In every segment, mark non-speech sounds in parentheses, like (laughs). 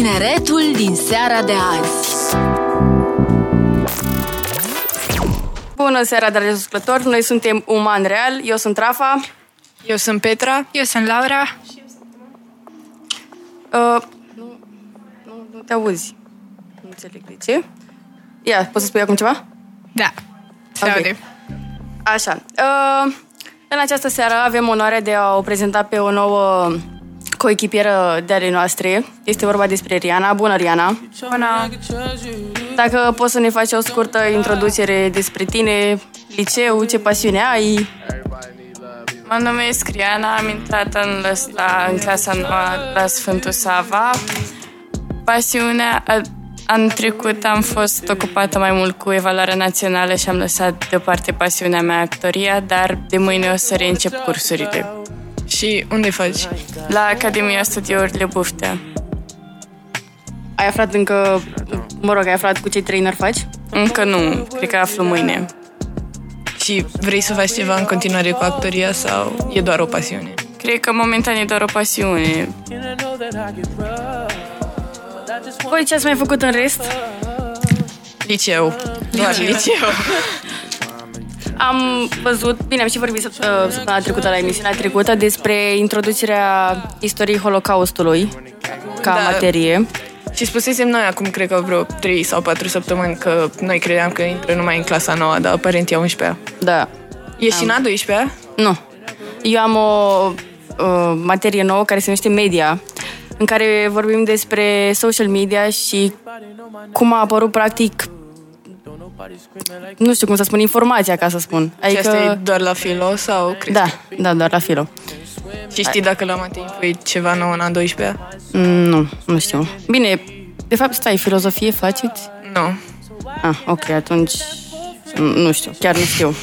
Tineretul din seara de azi Bună seara, dragi ascultători! Noi suntem Uman Real, eu sunt Rafa. Eu sunt Petra. Eu sunt Laura. Uh, nu, nu, nu te auzi. Nu înțeleg de ce. Ia, poți să spui acum ceva? Da, se Ok. aude. Așa. Uh, în această seară avem onoarea de a o prezenta pe o nouă coechipieră de ale noastre. Este vorba despre Riana. Bună, Riana! Bună. Dacă poți să ne faci o scurtă introducere despre tine, liceu, ce pasiune ai, Mă numesc Riana, am intrat în, la, în clasa noua la Sfântul Sava. Pasiunea, a- anul trecut am fost ocupată mai mult cu evaluarea națională și am lăsat deoparte pasiunea mea actoria, dar de mâine o să reîncep cursurile. Și unde faci? La Academia Studiourile Buftea. ai aflat încă, mă rog, ai aflat cu ce trainer faci? Încă nu, cred că aflu mâine. Și vrei să faci ceva în continuare cu actoria sau e doar o pasiune? Cred că momentan e doar o pasiune. Voi ce ați mai făcut în rest? Liceu. Doar liceu. (laughs) Am văzut, bine, am și vorbit săp- uh, săptămâna trecută la emisiunea trecută despre introducerea istoriei Holocaustului ca Da. materie. Și spusesem noi acum, cred că vreo 3 sau 4 săptămâni, că noi credeam că intră numai în clasa nouă, dar aparent e a 11-a. Da. E și în a 12-a? Nu. Eu am o uh, materie nouă care se numește media, în care vorbim despre social media și cum a apărut practic nu știu cum să spun, informația, ca să spun. Și asta e doar la filo sau crezi? Da, da, doar la filo. Și știi dacă la Matei e ceva nou în a 12-a? Mm, Nu, nu știu. Bine, de fapt, stai, filozofie faceți? Nu. Ah, ok, atunci nu nu știu, chiar nu știu.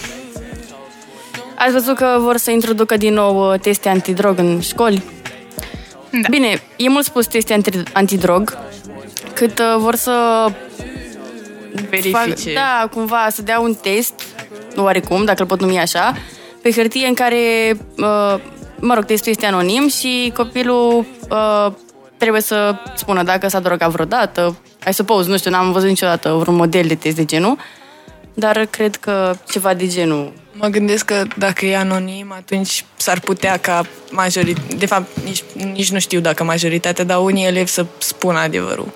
Ați văzut că vor să introducă din nou uh, teste antidrog în școli? Da. Bine, e mult spus teste anti- antidrog, cât uh, vor să Verifice. da, cumva să dea un test, oarecum, dacă îl pot numi așa, pe hârtie în care, uh, mă rog, testul este anonim și copilul uh, trebuie să spună dacă s-a drogat vreodată. I suppose, nu știu, n-am văzut niciodată vreun model de test de genul, dar cred că ceva de genul. Mă gândesc că dacă e anonim, atunci s-ar putea ca majoritatea... De fapt, nici, nici nu știu dacă majoritatea, dar unii elevi să spună adevărul.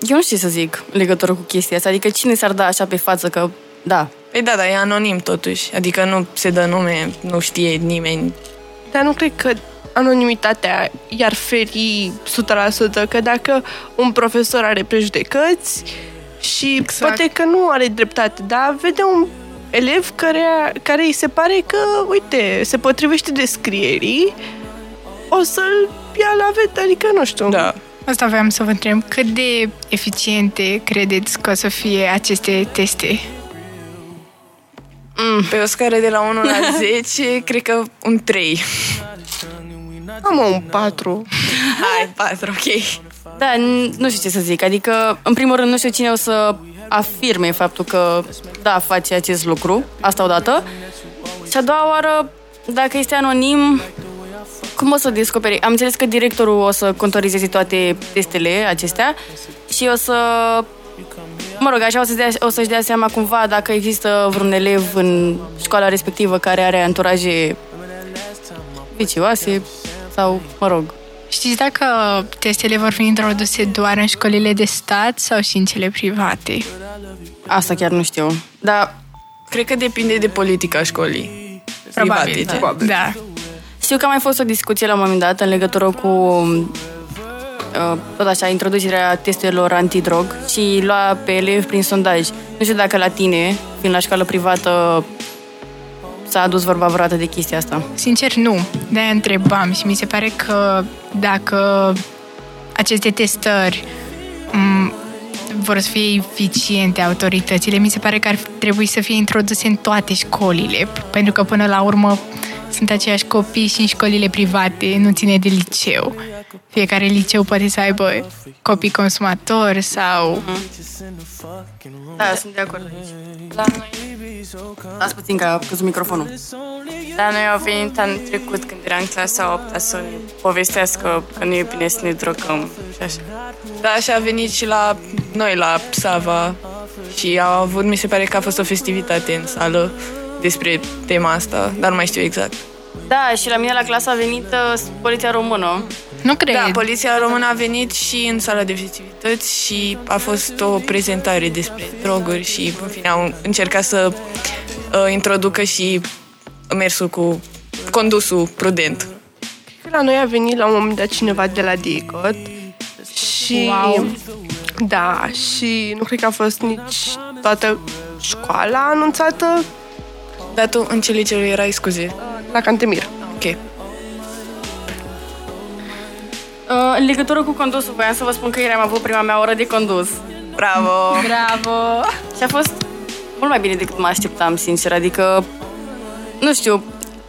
Eu nu știu ce să zic în legătură cu chestia asta, adică cine s-ar da așa pe față că, da, Păi da, dar e anonim totuși. Adică nu se dă nume, nu știe nimeni. Dar nu cred că anonimitatea i-ar feri 100%, că dacă un profesor are prejudecăți și Exact. poate că nu are dreptate, dar vede un elev care, care îi se pare că, uite, se potrivește descrierii, o să-l ia la vet, adică nu știu. Da. Asta voiam să vă întreb. Cât de eficiente credeți că o să fie aceste teste? Pe o scară de la 1 la (laughs) 10, cred că un 3. Am un 4. Hai, 4, ok. Da, n- nu știu ce să zic. Adică, în primul rând, nu știu cine o să afirme faptul că, da, face acest lucru. Asta odată. Și a doua oară, dacă este anonim, cum o să descoperi? Am înțeles că directorul o să contorizeze toate testele acestea și o să... Mă rog, așa o, să dea, o să-și dea seama cumva dacă există vreun elev în școala respectivă care are anturaje vicioase sau, mă rog, Știți dacă testele vor fi introduse doar în școlile de stat sau și în cele private? asta chiar nu știu. Dar Cred că depinde de politica școlii. Probabil, Private, da. da. Știu că a mai fost o discuție la un moment dat în legătură cu uh, tot așa, introducerea testelor antidrog și lua pe elevi prin sondaj. Nu știu dacă la tine, fiind la școală privată, s-a adus vorba vreodată de chestia asta. Sincer, nu. De-aia întrebam și mi se pare că dacă aceste testări m- vor să fie eficiente autoritățile, mi se pare că ar trebui să fie introduse în toate școlile, pentru că până la urmă sunt aceiași copii și în școlile private, nu ține de liceu. Fiecare liceu poate să aibă copii consumatori sau... Da, sunt de acord. La noi, Las puțin că a căzut microfonul. la noi au venit anul trecut când eram în clasa 8 să ne povestească că nu e bine să ne drogăm și așa. Da, și a venit și la noi, la Sava. Și au avut, mi se pare că a fost o festivitate în sală despre tema asta, dar nu mai știu exact. Da, și la mine la clasă a venit uh, poliția română. Nu cred. Da, poliția română a venit și în sala de festivități și a fost o prezentare despre droguri și, în fine, au încercat să uh, introducă și mersul cu condusul prudent. Că La noi a venit la un moment dat cineva de la DICOT și... Wow. Da, și nu cred că a fost nici toată școala anunțată Dar tu în ce liceu erai, scuze? la Cantemir. Ok. Uh, în legătură cu condusul, voiam să vă spun că ieri am avut prima mea oră de condus. Bravo! Bravo! Și a fost mult mai bine decât mă așteptam, sincer. Adică, nu știu,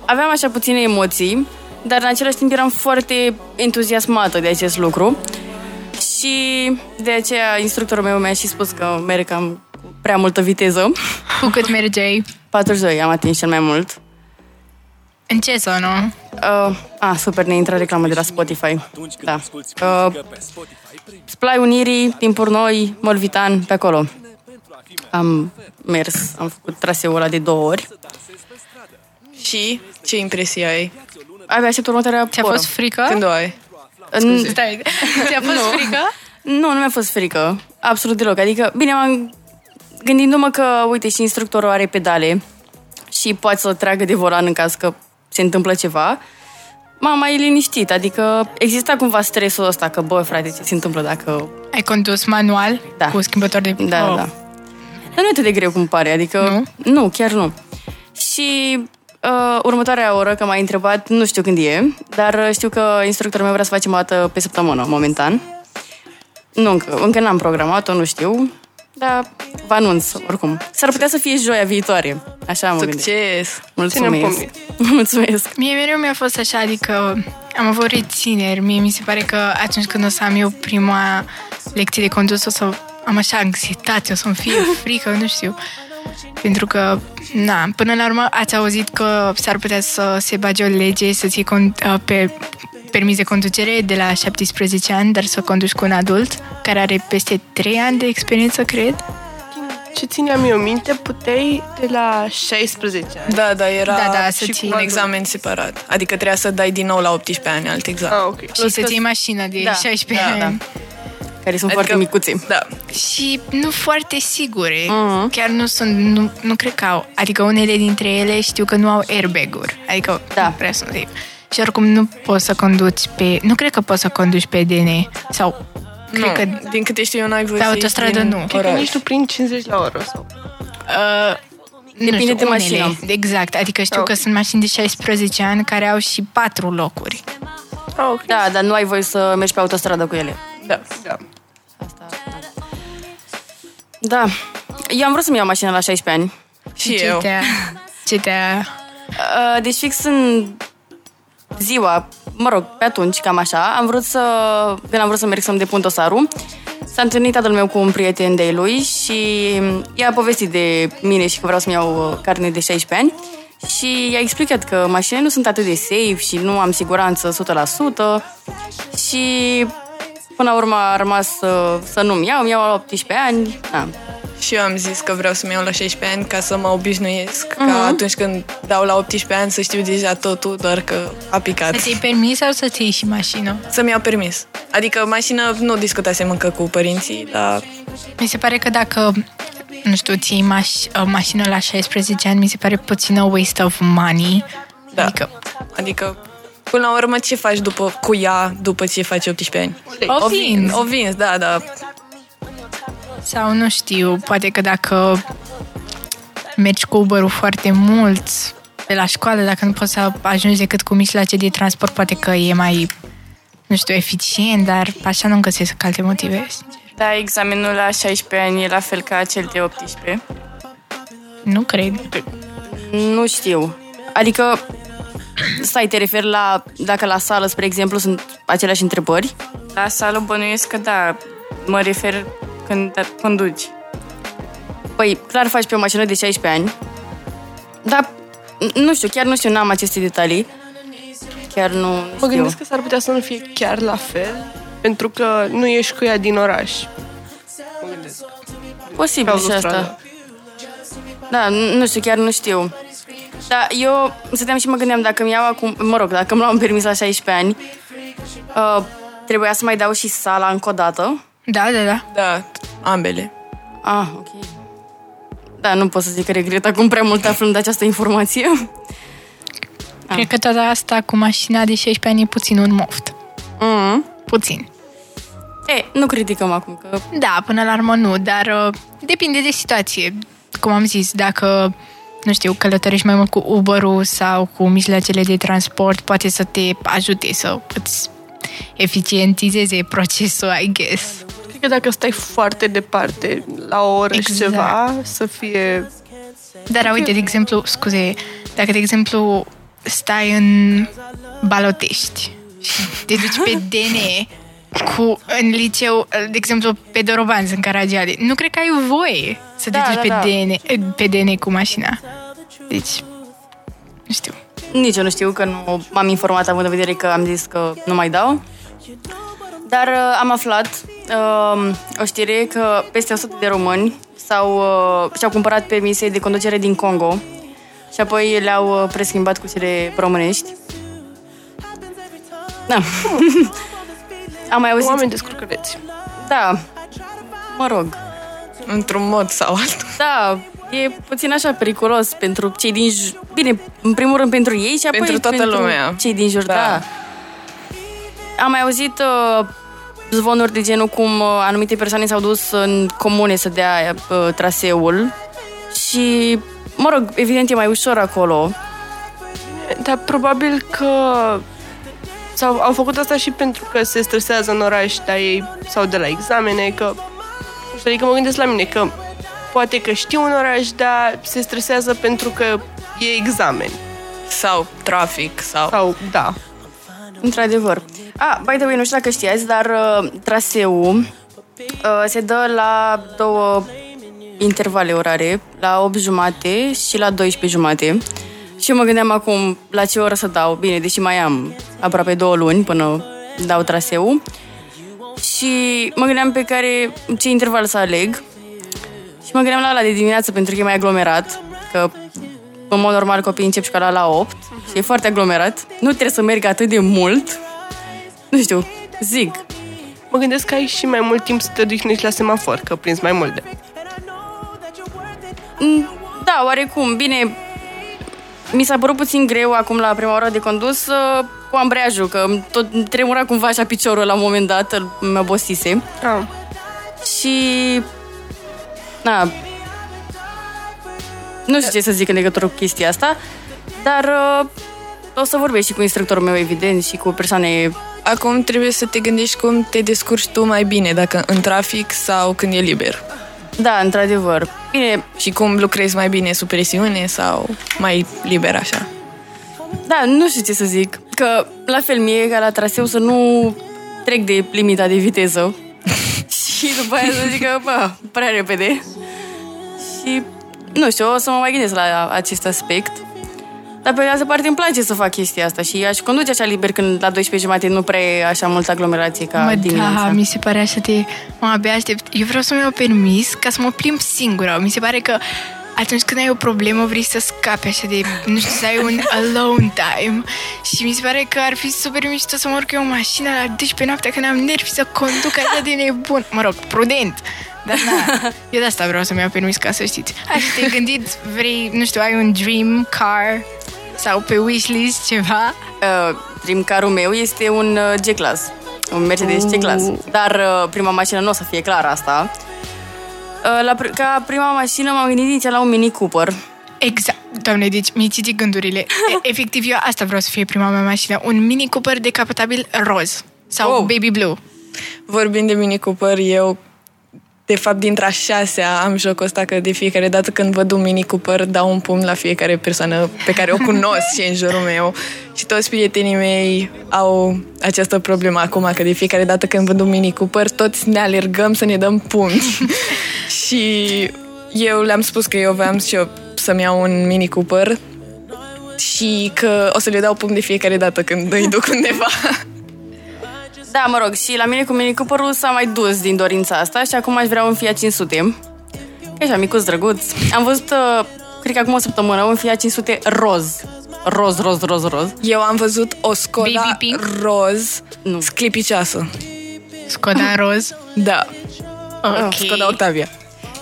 aveam așa puține emoții, dar în același timp eram foarte entuziasmată de acest lucru. Și de aceea instructorul meu mi-a și spus că merg cam cu prea multă viteză. Cu cât mergeai? 42 am atins cel mai mult. În ce zonă? Uh, ah, super, ne intră reclamă de la Spotify. Da. Uh, Splai Unirii, Timpuri Noi, Molvitan, pe acolo. Am mers, am făcut traseul ăla de două ori. Și ce impresie ai? Abia aștept următoarea Ți-a oră. fost frică? Când o ai? În- Stai, ți-a fost Nu. frică? Nu, nu mi-a fost frică. Absolut deloc. Adică, bine, m-am gândindu-mă că, uite, și instructorul are pedale și poate să tragă de volan în caz că se întâmplă ceva, m-am mai liniștit. Adică exista cumva stresul ăsta că, bă, frate, ce se întâmplă dacă... Ai condus manual? Da. Cu schimbător de... Da, da, Oh. da. Dar nu e atât de greu cum pare, adică... Nu? Nu, chiar nu. Și uh, următoarea oră, că m-ai întrebat, nu știu când e, dar uh, știu că instructorul meu vrea să facem o dată pe săptămână, momentan. Nu, încă, încă n-am programat-o, nu știu, dar vă anunț, oricum. S-ar putea să fie joia viitoare, așa mă gândesc. Succes! Ținem Mulțumesc. pumnii. (laughs) Mulțumesc. Mie mereu mi-a fost așa, adică am avut rețineri. Mie mi se pare că atunci când o să am eu prima lecție de condus, o să am așa anxietate, o să-mi fie (laughs) frică, nu știu. Pentru că, na, până la urmă ați auzit că s-ar putea să se bage o lege să ții con- uh, pe permis de conducere de la 17 ani, dar să conduci cu un adult care are peste 3 ani de experiență, cred. Ce țineam eu minte, puteai de la 16 ani. Da, da, era Da, da, să și ții. cu un examen separat. Adică trebuia să dai din nou la 18 ani alt examen. Ah, ok. Și să ții mașină de Da, 16 da, ani. Care sunt Adică- foarte micuți. Da. Și nu foarte sigure. Mhm. Chiar nu sunt, nu, nu cred că au. Adică unele dintre ele știu că nu au airbag-uri. Adică Da. nu prea sunt safe. Și oricum nu poți să conduci pe... Nu cred că poți să conduci pe DN. Sau cred nu, că... din câte știu eu n-ai voie Pe să autostradă ieși din nu. Cred că oraș. nici tu prin 50 la oră sau... Uh, Depinde nu știu, de mașină. unele. Exact. Adică știu Ah, că ok. sunt mașini de 16 ani care au și patru locuri. Ah, ok. Da, dar nu ai voie să mergi pe autostradă cu ele. Da. da. Da. Eu am vrut să-mi iau mașina la 16 ani. Și ce eu. Te-a, ce te-a... Uh, Deci fix în ziua, mă rog, pe atunci, cam așa, am vrut să, când am vrut să merg să-mi depun dosarul, s-a întâlnit tatăl meu cu un prieten de lui și i-a povestit de mine și că vreau să-mi iau uh, carne de 16 ani și i-a explicat că mașinile nu sunt atât de safe și nu am siguranță 100% și până la urmă a rămas să, să nu-mi iau, mi iau la 18 ani, da. Și eu am zis că vreau să-mi iau la 16 ani ca să mă obișnuiesc. Ca Mhm. atunci când dau la 18 ani să știu deja totul, doar că a picat. Să-ți iei permis sau să-ți iei și mașină? Să-mi iau permis. Adică mașină nu discutasem încă cu părinții, dar Mi se pare că dacă, nu știu, ții iei maș- o mașină la 16 ani, mi se pare puțină waste of money. Da. Adică, Adică, până la urmă, ce faci după, cu ea după ce faci 18 ani? o vinzi. O vinzi, da, da. Sau nu știu, poate că dacă mergi cu uber foarte mult pe la școală, dacă nu poți să ajungi decât cu mijloace de transport, poate că e mai, nu știu, eficient, dar așa nu găsesc alte motive. sincer. Da, examenul la 16 ani e la fel ca cel de 18. Nu cred. Nu știu. Adică stai, te referi la, dacă la sală, spre exemplu, sunt aceleași întrebări? La sală bănuiesc că da, mă refer când conduci. Păi, clar faci pe o mașină de 16 ani, dar nu știu, chiar nu știu, n-am aceste detalii. Chiar nu Mă știu. gândesc că s-ar putea să nu fie chiar la fel, pentru că nu ești cu ea din oraș. Mă gândesc. Posibil Pe și asta. autostradă. Da, nu nu știu, chiar nu știu. Dar eu stăteam și mă gândeam dacă mi iau acum, mă rog, dacă îmi luam permis la 16 ani, uh, trebuia să mai dau și sala încă o dată. Da, da, da. Da, ambele. Ah, ok. Da, nu pot să zic că regret acum prea mult aflând de această informație. Ah. (laughs) Cred că toată asta cu mașina de 16 ani e puțin un moft. Mm. Puțin. E, nu criticăm acum, că Da, până la urmă nu, dar uh, depinde de situație. Cum am zis, dacă, nu știu, călătorești mai mult cu Uber-ul sau cu mijloacele de transport, poate să te ajute să îți eficientizeze procesul, I guess. Cred că dacă stai foarte departe, la o oră Exact. și ceva, să fie... Dar uite, de exemplu, scuze, dacă de exemplu stai în Balotești și te duci pe (laughs) DN cu, în liceu, de exemplu, pe Dorobanz, în Caragiale, nu cred că ai voie să te Da, duci da, pe, da. DN, pe DN cu mașina. Deci, nu știu. nici eu nu știu, că nu m-am informat având în vedere că am zis că nu mai dau. Dar uh, am aflat uh, o știre că peste 100 de români s-au, uh, și-au cumpărat permise de conducere din Congo și apoi le-au uh, preschimbat cu cele românești. Da. (laughs) am mai auzit... Oameni descurcăreți. Da. Mă rog. Într-un mod sau altul. Da, e puțin așa periculos pentru cei din jur. Bine, în primul rând pentru ei și apoi Pentru toată lumea. cei din jur, da. Da. da. Am mai auzit uh, zvonuri de genul cum uh, anumite persoane s-au dus în comune să dea uh, traseul și, mă rog, evident e mai ușor acolo. Dar probabil că sau au făcut asta și pentru că se stresează în oraș, dar ei sau de la examene, că nu știu, adică mă gândesc la mine că poate că știu un oraș, dar se stresează pentru că e examen. Sau trafic, sau... Sau, da. Într-adevăr. Ah, by the way, nu știu dacă știați, dar uh, traseul uh, se dă la două intervale orare, la 8 jumate și la 12 jumate. Și eu mă gândeam acum la ce oră să dau. Bine, deși mai am aproape două luni până dau traseul. Și mă gândeam pe care, ce interval să aleg. Și mă gândeam la ăla de dimineață pentru că e mai aglomerat. Că în mod normal copiii încep școala la 8 și e foarte aglomerat. Nu trebuie să merg atât de mult. Nu știu, zic. Mă gândesc că ai și mai mult timp să te odihnești la semafor, că prins mai mult de... Mm, Da, oarecum. Bine, mi s-a părut puțin greu acum la prima oră de condus uh, cu ambreiajul, că îmi tot îmi tremura cumva așa piciorul la un moment dat, îl- mi obosise. Ah. Și... Na, nu știu ce să zic în legătură cu chestia asta, dar uh, o să vorbesc și cu instructorul meu, evident, și cu persoane... Acum trebuie să te gândești cum te descurci tu mai bine, dacă în trafic sau când e liber. Da, într-adevăr. Bine, Și cum lucrezi mai bine sub presiune sau mai liber așa. Da, nu știu ce să zic. Că la fel mie ca la traseu să nu trec de limita de viteză. (laughs) și după aia să zic că, bă, prea repede. Și, nu știu, o să mă mai gândesc la acest aspect. Dar pe de altă parte îmi place să fac chestia asta și aș conduce așa liber când la 12 jumate nu prea e așa multă aglomerație ca Mă, dimineața. da, mi se pare așa de... Mă, abia aștept. Eu vreau să-mi iau permis ca să mă plimb singură. Mi se pare că atunci când ai o problemă vrei să scapi așa de, nu știu, să ai un alone time și mi se pare că ar fi super mișto să mă urc eu în mașină la 12 noaptea când am nervi să conduc așa de nebun. Mă rog, prudent. Dar na, (laughs) eu de asta vreau să-mi iau permis ca să știți. Așa te-ai gândit, vrei, nu știu, ai un dream car sau pe wishlist ceva? Uh, dream car-ul meu este un uh, G-Class. Un Mercedes G-Class. Dar uh, prima mașină nu o să fie clar asta. Uh, la, pr- ca prima mașină m-am gândit inițial la un Mini Cooper. Exact. Doamne, deci mi-ai citit gândurile. E- (laughs) Efectiv, eu asta vreau să fie prima mea mașină. Un Mini Cooper decapotabil roz. Sau Oh. baby blue. Vorbind de Mini Cooper, eu de fapt, dintre a șasea am jocul ăsta că de fiecare dată când văd un Mini Cooper, dau un pumn la fiecare persoană pe care o cunosc și în jurul meu. Și toți prietenii mei au această problemă acum, că de fiecare dată când văd un Mini Cooper, toți ne alergăm să ne dăm pumni. (laughs) și eu le-am spus că eu voiam și eu să-mi iau un Mini Cooper și că o să le dau pumn de fiecare dată când îi duc undeva. (laughs) Da, mă rog, și la mine cu Mini Cooper-ul s-a mai dus din dorința asta și acum aș vrea un Fiat 500. E așa, micuț, drăguț. Am văzut, uh, cred că acum o săptămână, un Fiat 500 roz. Roz, roz, roz, roz. Eu am văzut o Skoda Baby pink? roz Nu. sclipicioasă. Skoda roz. Da, Ok. Skoda Octavia.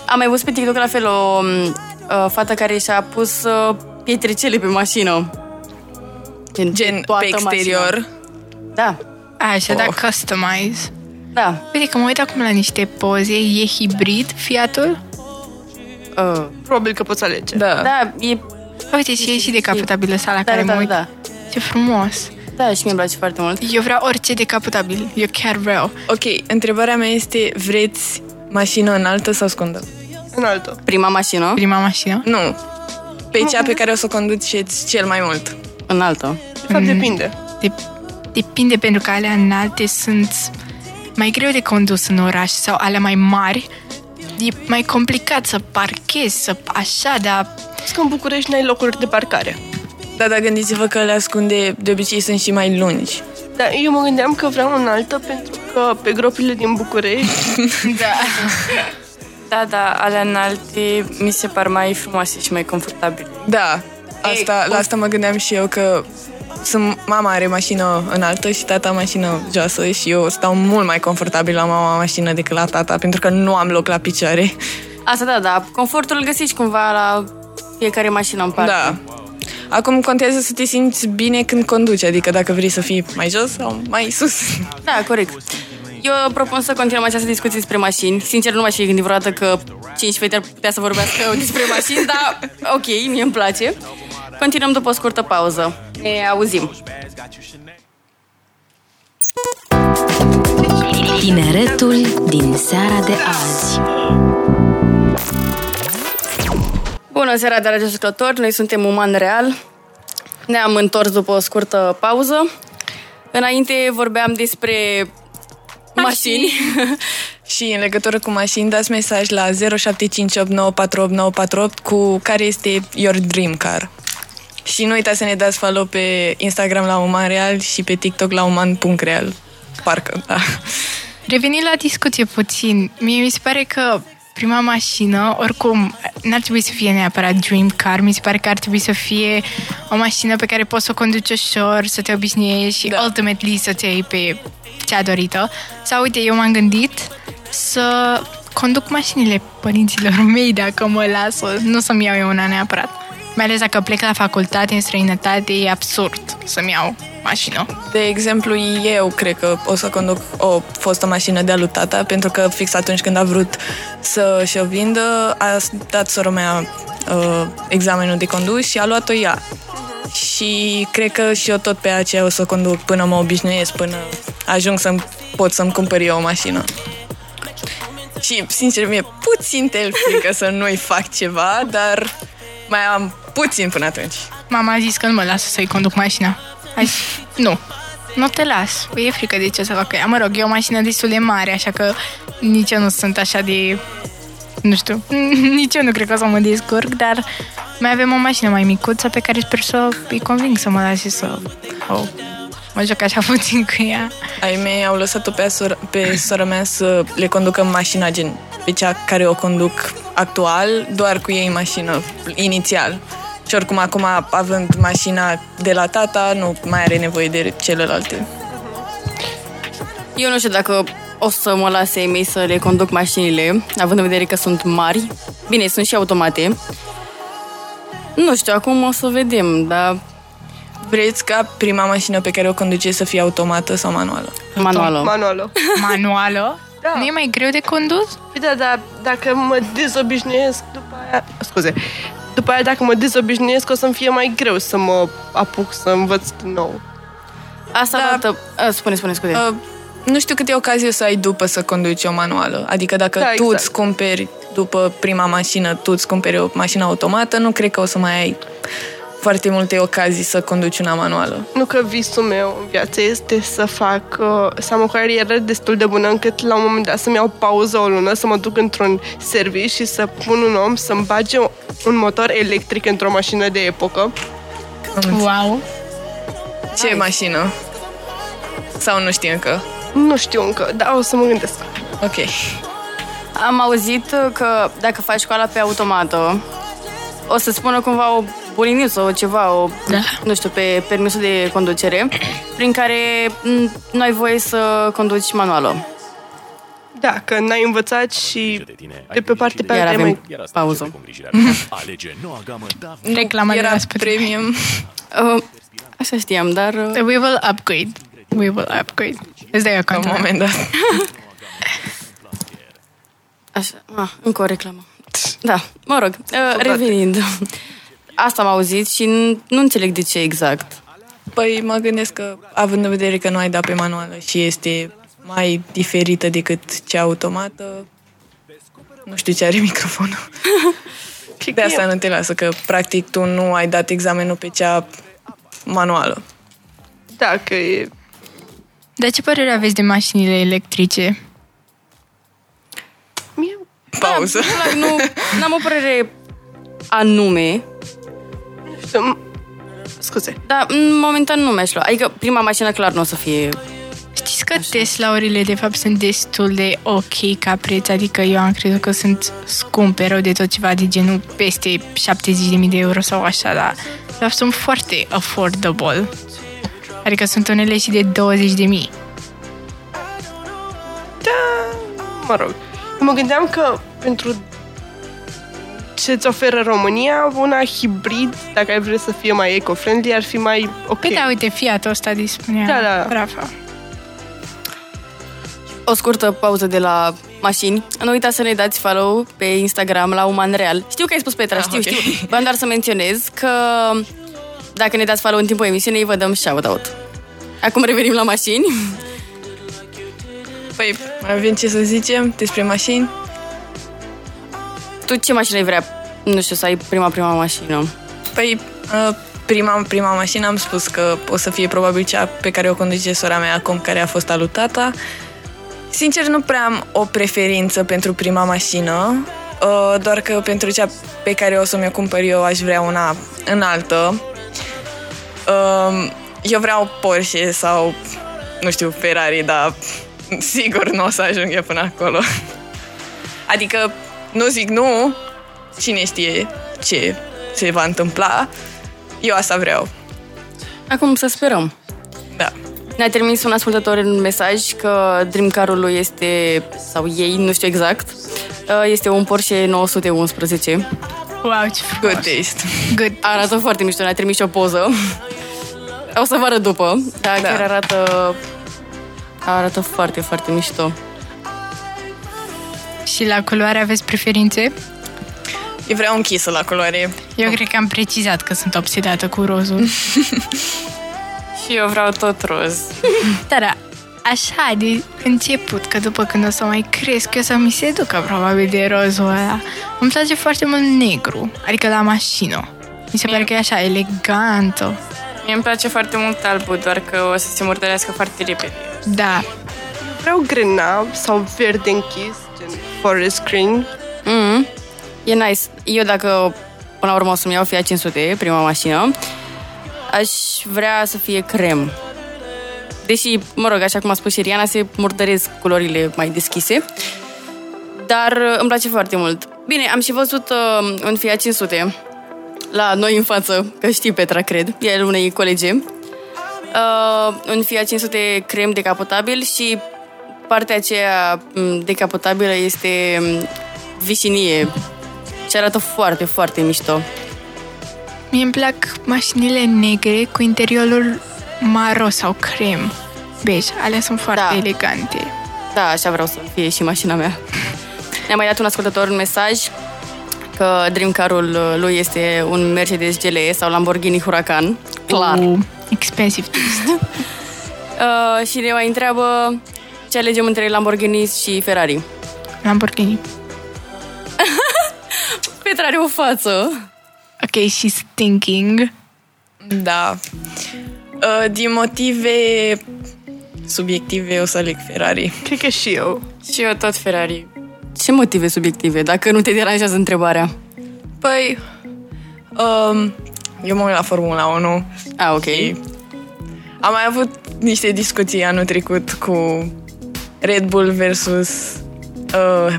Am mai văzut pe TikTok la fel o um, uh, fată care și-a pus uh, pietricele pe mașină. Gen, Gen toată pe exterior. mașina. Da, A, și-a Oh. dat customize. da. Uite că mă uit acum la niște poze. E hibrid Fiatul? Uh, Probabil că poți alege. Da. da, e... Uite, și e și decapotabilă sa la Da, care da, mă da, uit. da. Ce frumos. Da, și mie îmi place foarte mult. Eu vreau orice decapotabil. Eu chiar vreau. Ok, întrebarea mea este, vreți mașină înaltă sau scundă? În altă. Prima mașină, Prima mașină. Nu. Pe cea pe care o să o conduceți cel mai mult. înaltă. De fapt, depinde. De- depinde pentru că alea înalte sunt mai greu de condus în oraș sau alea mai mari. E mai complicat să parchezi, să așa, dar Știi că în București n-ai locuri de parcare. Da, dar gândiți-vă că le ascunde, de obicei sunt și mai lungi. Dar eu mă gândeam că vreau în altă pentru că pe gropile din București (laughs) Da, (laughs) da, alea înalte mi se par mai frumoase și mai confortabile. Da, asta, Ei, la asta mă gândeam și eu că sunt, mama are mașină înaltă și tata mașină joasă și eu stau mult mai confortabil la mama mașină decât la tata pentru că nu am loc la picioare. Asta da, da. Confortul îl găsiți cumva la fiecare mașină în parte. Da. Acum contează să te simți bine când conduci, adică dacă vrei să fii mai jos sau mai sus. Da, corect. Eu propun să continuăm această discuție despre mașini. Sincer, nu m-aș fi gândit vreodată că cinci fete ar putea să vorbească (laughs) despre mașini, dar ok, mie îmi place. Continuăm după o scurtă pauză. Ne auzim. Tineretul din seara de azi. Bună seara, dragi ascultători! Noi suntem Uman Real. Ne-am întors după o scurtă pauză. Înainte vorbeam despre mașini. Și în legătură cu mașini, dați mesaj la 0758948948 cu care este your dream car. Și nu uitați să ne dați follow pe Instagram la Uman Real și pe TikTok la uman.real. Parcă, da. Revenind la discuție puțin, mie mi se pare că prima mașină, oricum, n-ar trebui să fie neapărat dream car, mi se pare că ar trebui să fie o mașină pe care poți să o conduci ușor, să te obișnuiești și Da. ultimately să te iei pe cea dorită. Sau, uite, eu m-am gândit să conduc mașinile părinților mei dacă mă lasă, nu să-mi iau eu una neapărat. Mai ales dacă plec la facultate în străinătate, e absurd să-mi iau mașină. De exemplu, eu cred că o să conduc o fostă mașină de-a lui tata, pentru că fix atunci când a vrut să și-o vindă, a dat sora mea uh, examenul de condus și a luat-o ea. Și cred că și eu tot pe aceea o să conduc până mă obișnuiesc, până ajung să pot să-mi cumpăr eu o mașină. Și, sincer, mi-e puțin tel frică să nu-i fac ceva, dar mai am puțin până atunci. Mama a zis că nu mă lasă să-i conduc mașina. A zis, nu, nu te las. Păi e frică de ce să fac cu ea. Mă rog, e o mașină destul de mare, așa că nici eu nu sunt așa de... Nu știu, (laughs) nici eu nu cred că o să mă descurc, dar mai avem o mașină mai micuță pe care sper să îi conving să mă lase să o, mă joc așa (laughs) puțin cu ea. Ai mei au lăsat-o pe, sor- pe sora mea să le conducă în mașina gen pe cea care o conduc actual, doar cu ei în mașină, inițial. Și oricum acum, având mașina de la tata, nu mai are nevoie de celelalte. Eu nu știu dacă o să mă lase ei mei să le conduc mașinile, având în vedere că sunt mari. Bine, sunt și automate. Nu știu, acum o să vedem, dar Vreți ca prima mașină pe care o conduceți să fie automată sau manuală? manuală. manuală. Manuală? Da. Nu e mai greu de condus? Păi da, dar dacă mă dezobișnuiesc după aia... Scuze. După aia, dacă mă dezobișnuiesc, o să-mi fie mai greu să mă apuc să învăț din nou. Asta Da. dată... A, spune, spune, scuze. Uh, nu știu câte ocazii o să ai după să conduci o manuală. Adică dacă Da, tu exact. îți cumperi după prima mașină, tu îți cumperi o mașină automată, nu cred că o să mai ai foarte multe ocazii să conduci una manuală. Nu că visul meu în viață este să fac, uh, să am o carieră destul de bună încât la un moment dat să-mi iau pauză o lună, să mă duc într-un serviciu și să pun un om să-mi bage un motor electric într-o mașină de epocă. Wow! Ce mașină? Sau nu știi încă? Nu știu încă, dar o să mă gândesc. Ok. Am auzit că dacă faci școala pe automată, o să spună cumva o buliniță sau ceva, o, Da. nu știu, pe permisul de conducere, prin care m, nu ai voie să conduci manuală. Da, că n-ai învățat și de pe parte pe Iar alta e avem mai... pauză. Alege noua gamă Dacia. Reclama de Era la Spotify. premium. (laughs) Uh, așa știam, dar... Uh, We will upgrade. We will upgrade. Îți dai La un acolo. moment dat. Așa, ah, încă o reclamă. Da, mă rog, uh, revenind. Asta am auzit și n- nu înțeleg de ce exact. Păi mă gândesc că, având în vedere că nu ai dat pe manuală și este mai diferită decât cea automată, nu știu ce are (laughs) microfonul. (laughs) De asta nu te lasă, că practic tu nu ai dat examenul pe cea manuală. Da, că e... Dar ce părere aveți de mașinile electrice? Mie... Pauză. Da, nu, n-am o părere anume, știu, m- Scuze. dar în momentan nu mi-aș lua. Adică prima mașină clar nu o să fie... Știți că Teslaurile de fapt sunt destul de ok ca preț, adică eu am crezut că sunt scumpe, rău de tot ceva de genul peste 70.000 de euro sau așa, dar de fapt sunt foarte affordable. Adică sunt unele și de 20.000. Da, mă rog. Mă gândeam că pentru ce îți oferă România, una hibrid, dacă ai vrea să fie mai eco-friendly, ar fi mai ok. Păi da, uite, Fiat-ul ăsta dispunea Da, da. Rafa. O scurtă pauză de la mașini. Nu uitați să ne dați follow pe Instagram la Uman Real. Știu că ai spus Petra, Ah, știu, ok. știu. Vreau doar să menționez că dacă ne dați follow în timpul emisiunii, vă dăm shout-out. Acum revenim la mașini. Păi, mai avem ce să zicem despre mașini? Tu ce mașină ai vrea? Nu știu, să ai prima, prima mașină. Păi, uh, prima, prima mașină am spus că o să fie probabil cea pe care o conduce sora mea acum, care a fost alu tata. Sincer, nu prea am o preferință pentru prima mașină, uh, doar că pentru cea pe care o să mi-o cumpăr eu aș vrea una înaltă. Uh, Eu vreau Porsche sau, nu știu, Ferrari, dar sigur nu o să ajung eu până acolo. Adică, nu zic nu, cine știe ce se va întâmpla, eu asta vreau. Acum să sperăm. Da. Ne-a trimis un ascultător un mesaj că Dream Car-ul lui este, sau ei, nu știu exact, uh, este un Porsche 911. Wow, ce frumos. Good taste. Good. (laughs) Arată foarte mișto, ne-a trimis și o poză. O să vă arăt după, dar Da. chiar arată, arată foarte, foarte mișto. Și la culoare aveți preferințe? Eu vreau închisă la culoare. Eu cred că am precizat că sunt obsedată cu rozul. (laughs) Și eu vreau tot roz. (laughs) Dar da, așa de început, că după când o să mai cresc, eu să mi se ducă probabil de rozul ăla. Îmi place foarte mult negru, adică la mașină. Mi se pare că e așa elegantă. Mie îmi place foarte mult albul, doar că o să se murdărească foarte repede. Da, Vreau grenav sau verde închis, gen forest green. Mm, e nice. Eu dacă până la urmă o să-mi iau Fiat 500, prima mașină, aș vrea să fie crem. Deși, mă rog, așa cum a spus și Riana, se murdăresc culorile mai deschise. Dar uh, îmi place foarte mult. Bine, am și văzut uh, un Fiat 500 la noi în față, că știi Petra, cred, e al unei colege. Uh, un Fiat 500 crem decapotabil și partea aceea m, decapotabilă este m, vișinie și arată foarte, foarte mișto. mie îmi plac mașinile negre cu interiorul maro sau crem. Bej, alea sunt foarte Da. elegante. Da, așa vreau să fie și mașina mea. Ne-a mai dat un ascultător un mesaj că Dream Car-ul lui este un Mercedes GLE sau Lamborghini Huracan. Clar. Cu expensive taste. (laughs) Uh, și ne mai întreabă Ce alegem între Lamborghini și Ferrari? Lamborghini. (laughs) Petra are o față. Ok, she's thinking. Da. Uh, din motive subiective o să aleg Ferrari. Cred că și eu. Și eu tot Ferrari. Ce motive subiective, dacă nu te deranjează întrebarea? Păi, um, eu mă uit la Formula 1 A, ok. și am mai avut niște discuții anul trecut cu Red Bull versus uh,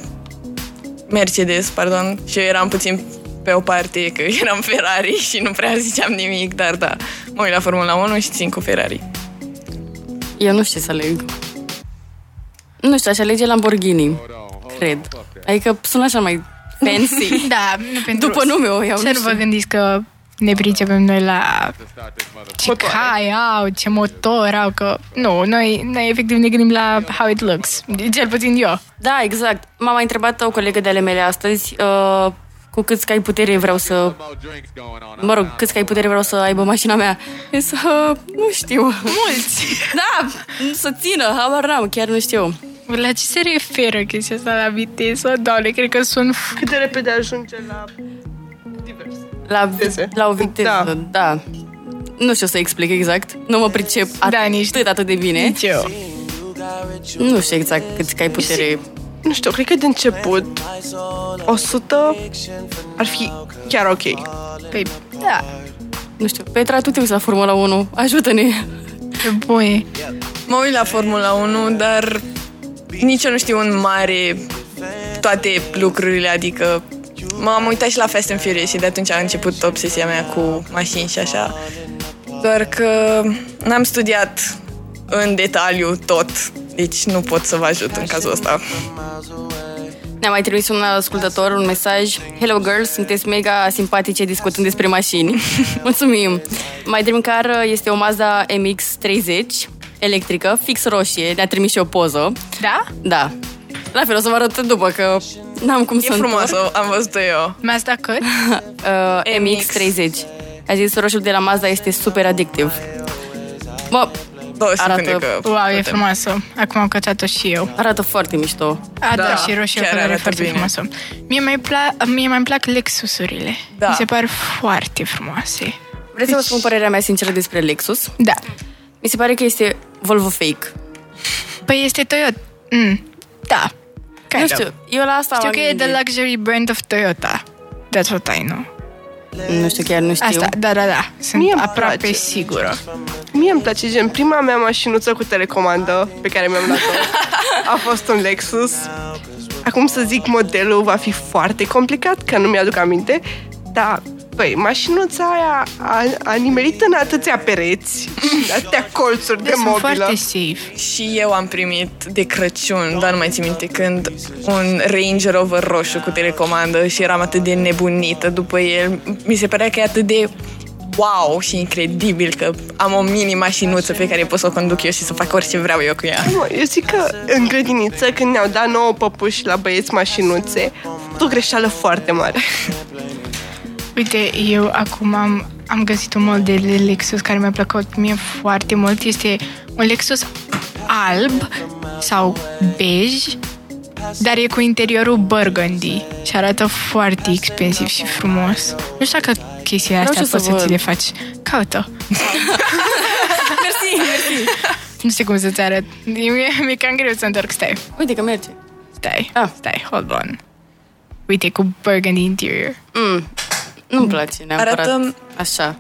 Mercedes, pardon, și eu eram puțin pe o parte că (laughs) eram Ferrari și nu prea ziceam nimic, dar da, mă uit la Formula 1 și țin cu Ferrari. Eu nu știu ce să aleg. Nu știu, aș alege Lamborghini. Cred. Adică sună așa mai fancy. (laughs) Da, nu pentru... După nume o iau, Să nu nu vă știu. gândiți că ne pricepem noi la ce cai au, ce motor au, că nu, noi, noi efectiv ne gândim la how it looks, cel puțin eu. Da, exact. M-a mai întrebat o colegă de ale mele astăzi uh, cu câți cai putere vreau să... Mă rog, câți cai putere vreau să aibă mașina mea. E să... Nu știu. Mulți. (laughs) Da, să țină, habar n-am, chiar nu știu. La ce se referă chestia asta la viteză? Doamne, cred că sunt... Cât de repede ajunge la divers. La, Viteze. la o viteză, da. da. Nu știu să explic exact. Nu mă pricep atât, Da, nici- atât, atât de bine. Nici eu. Nu știu exact câți cai putere. Nu știu, cred că de început 100 ar fi chiar ok. Păi, da, Nu știu. Petra, tu te uiți la Formula 1. Ajută-ne. pe bune. Mă uit la Formula 1, dar nici eu nu știu în mare toate lucrurile, adică m-am uitat și la Fast and Furious și de atunci a început obsesia mea cu mașini și așa. Doar că n-am studiat în detaliu tot, deci nu pot să vă ajut în cazul ăsta. Ne-a mai trimis un ascultător un mesaj. Hello girls, sunteți mega simpatice discutând despre mașini. (laughs) Mulțumim. Mai Dream Car este o Mazda MX-30 electrică, fix roșie. Ne-a trimis și o poză. Da? Da. La fel, o să vă arăt după că n-am cum E să frumoasă, am văzut-o eu. Mazda cât? (laughs) uh, MX-30. A zis roșul de la Mazda este super adictiv. Bă, Două secunde Arată- că... Wow, e putem. frumoasă. Acum am cățat-o și eu. arată foarte mișto. A, da, Da, și roșie, o chiar culoare arată foarte bine. frumoasă. Mie mai, pla- mie mai îmi plac Lexusurile. Da. Mi se par foarte frumoase. Vreți să vă spun părerea mea sinceră despre Lexus? Da. Mi se pare că este Volvo fake. Păi este Toyota. Mm. Da. Kind Nu of. știu, eu la asta Știu m-am că e the gândit. luxury brand of Toyota. That's what I know. Nu știu, chiar nu știu. Asta, da, da, da. Sunt Mie îmi aproape place. sigură. Mie îmi place, gen, prima mea mașinuță cu telecomandă pe care mi-am luat-o a fost un Lexus. Acum să zic modelul va fi foarte complicat, că nu mi-aduc aminte, dar, băi, mașinuța aia a, a nimerit în atâția pereți și atâtea colțuri de Sunt mobilă. foarte safe. Și eu am primit de Crăciun, dar nu mai țin minte când, un Range Rover roșu cu telecomandă și eram atât de nebunită după el. Mi se părea că e atât de wow și incredibil că am o mini mașinuță pe care pot să o conduc eu și să fac orice vreau eu cu ea. Mă, eu zic că în grădiniță, când ne-au dat nouă păpuși la băieți mașinuțe, a făcut o greșeală foarte mare. (laughs) Uite, eu acum am, am găsit un model de Lexus care mi-a plăcut mie foarte mult. Este un Lexus alb sau bej, dar e cu interiorul burgundy și arată foarte expensiv și frumos. Nu știu dacă chestiile astea știu să poți să văd. ți le faci. Caută. (laughs) Mersi, mersi. Nu știu cum să-ți arăt. Mi-e, mi-e cam greu să întorc. Stai, Uite că merge. stai, Ah. stai, hold on. Uite, cu burgundy interior. Mm. Nu-mi place neapărat Arată- așa.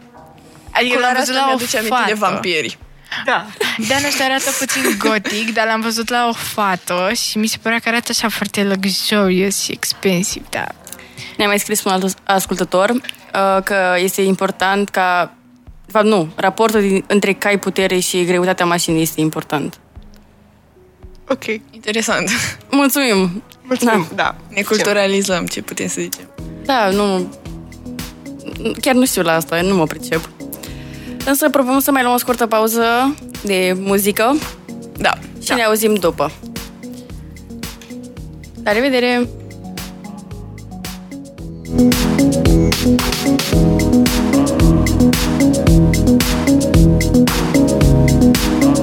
Adică l-am Culoarea văzut asta la o mi-aduce aminte de fată. vampiri. Da. Da, nu știu, arată puțin gotic, dar l-am văzut la o fată și mi se părea că arată așa foarte luxurious și expensiv, da. Ne-a mai scris un alt ascultător uh, că este important ca... De fapt, nu. Raportul din, între cai putere și greutatea mașinii este important. Ok. Interesant. Mulțumim! Mulțumim. Da. Ne culturalizăm, ce putem să zicem. Da, nu... Chiar nu știu la asta, nu mă pricep. Însă propun să mai luăm o scurtă pauză de muzică Da. și ne auzim după. La revedere! to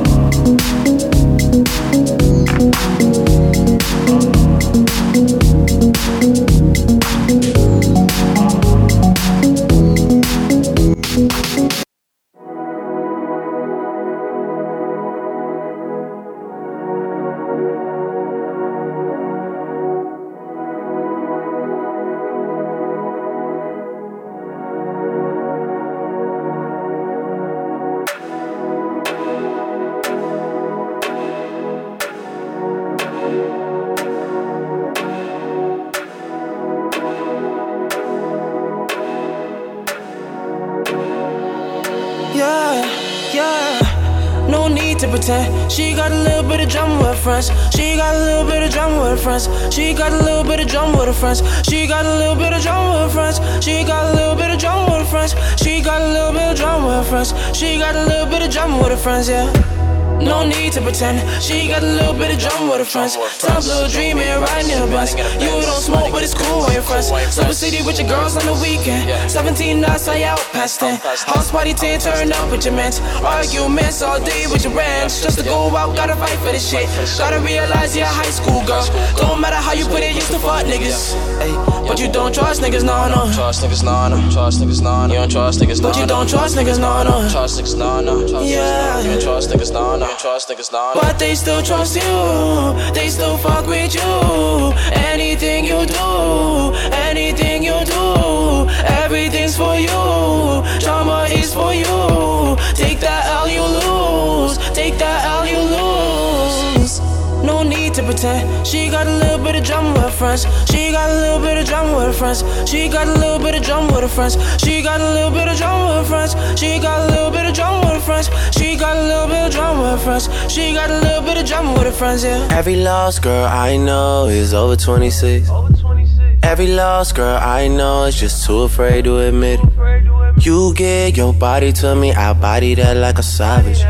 friends. She got a little bit of drama with her friends. She got a little bit of drama with her friends. She got a little bit of drama with her friends. She got a little bit of drama with her friends. She got a little bit of drama with her friends. She got a little bit of drama with her friends, yeah. No need to pretend. She got a little bit of drama with her friends. Some little dream and riding in a bus. You don't smoke, but it's cool with your friends. Super City with your girls on the weekend. 17 nights, I out past 10. House party 10, turn up with your mans. Arguments all day with your rants. Just to go out, gotta fight for this shit. Gotta realize you're a high school girl. Don't matter how you put it, used to fuck niggas. Ay, but you don't trust niggas, no, no. Trust niggas, nah, no. Trust niggas, nah, no. You don't trust niggas, nah, But you don't trust niggas, no, no. Trust niggas, nah, no. Yeah. nah. You don't trust niggas, nah, no. Trust niggas, no. But they still trust you, they still fuck with you. Anything you do, anything you do, everything's for you. Drama is for you. Take that L, you lose. Take that L, you lose. No need to pretend. She got a little bit of drama with friends. She got a little bit of drama with her friends. She got a little bit of drama with her friends. She got a little bit of drama with her friends. She got a little bit of drama with her friends. She got a little bit of drama with her friends. She got a little bit of drama with her friends, yeah. Every lost girl I know is over 26. Every lost girl I know is just too afraid to admit it. You give your body to me, I body that like a savage.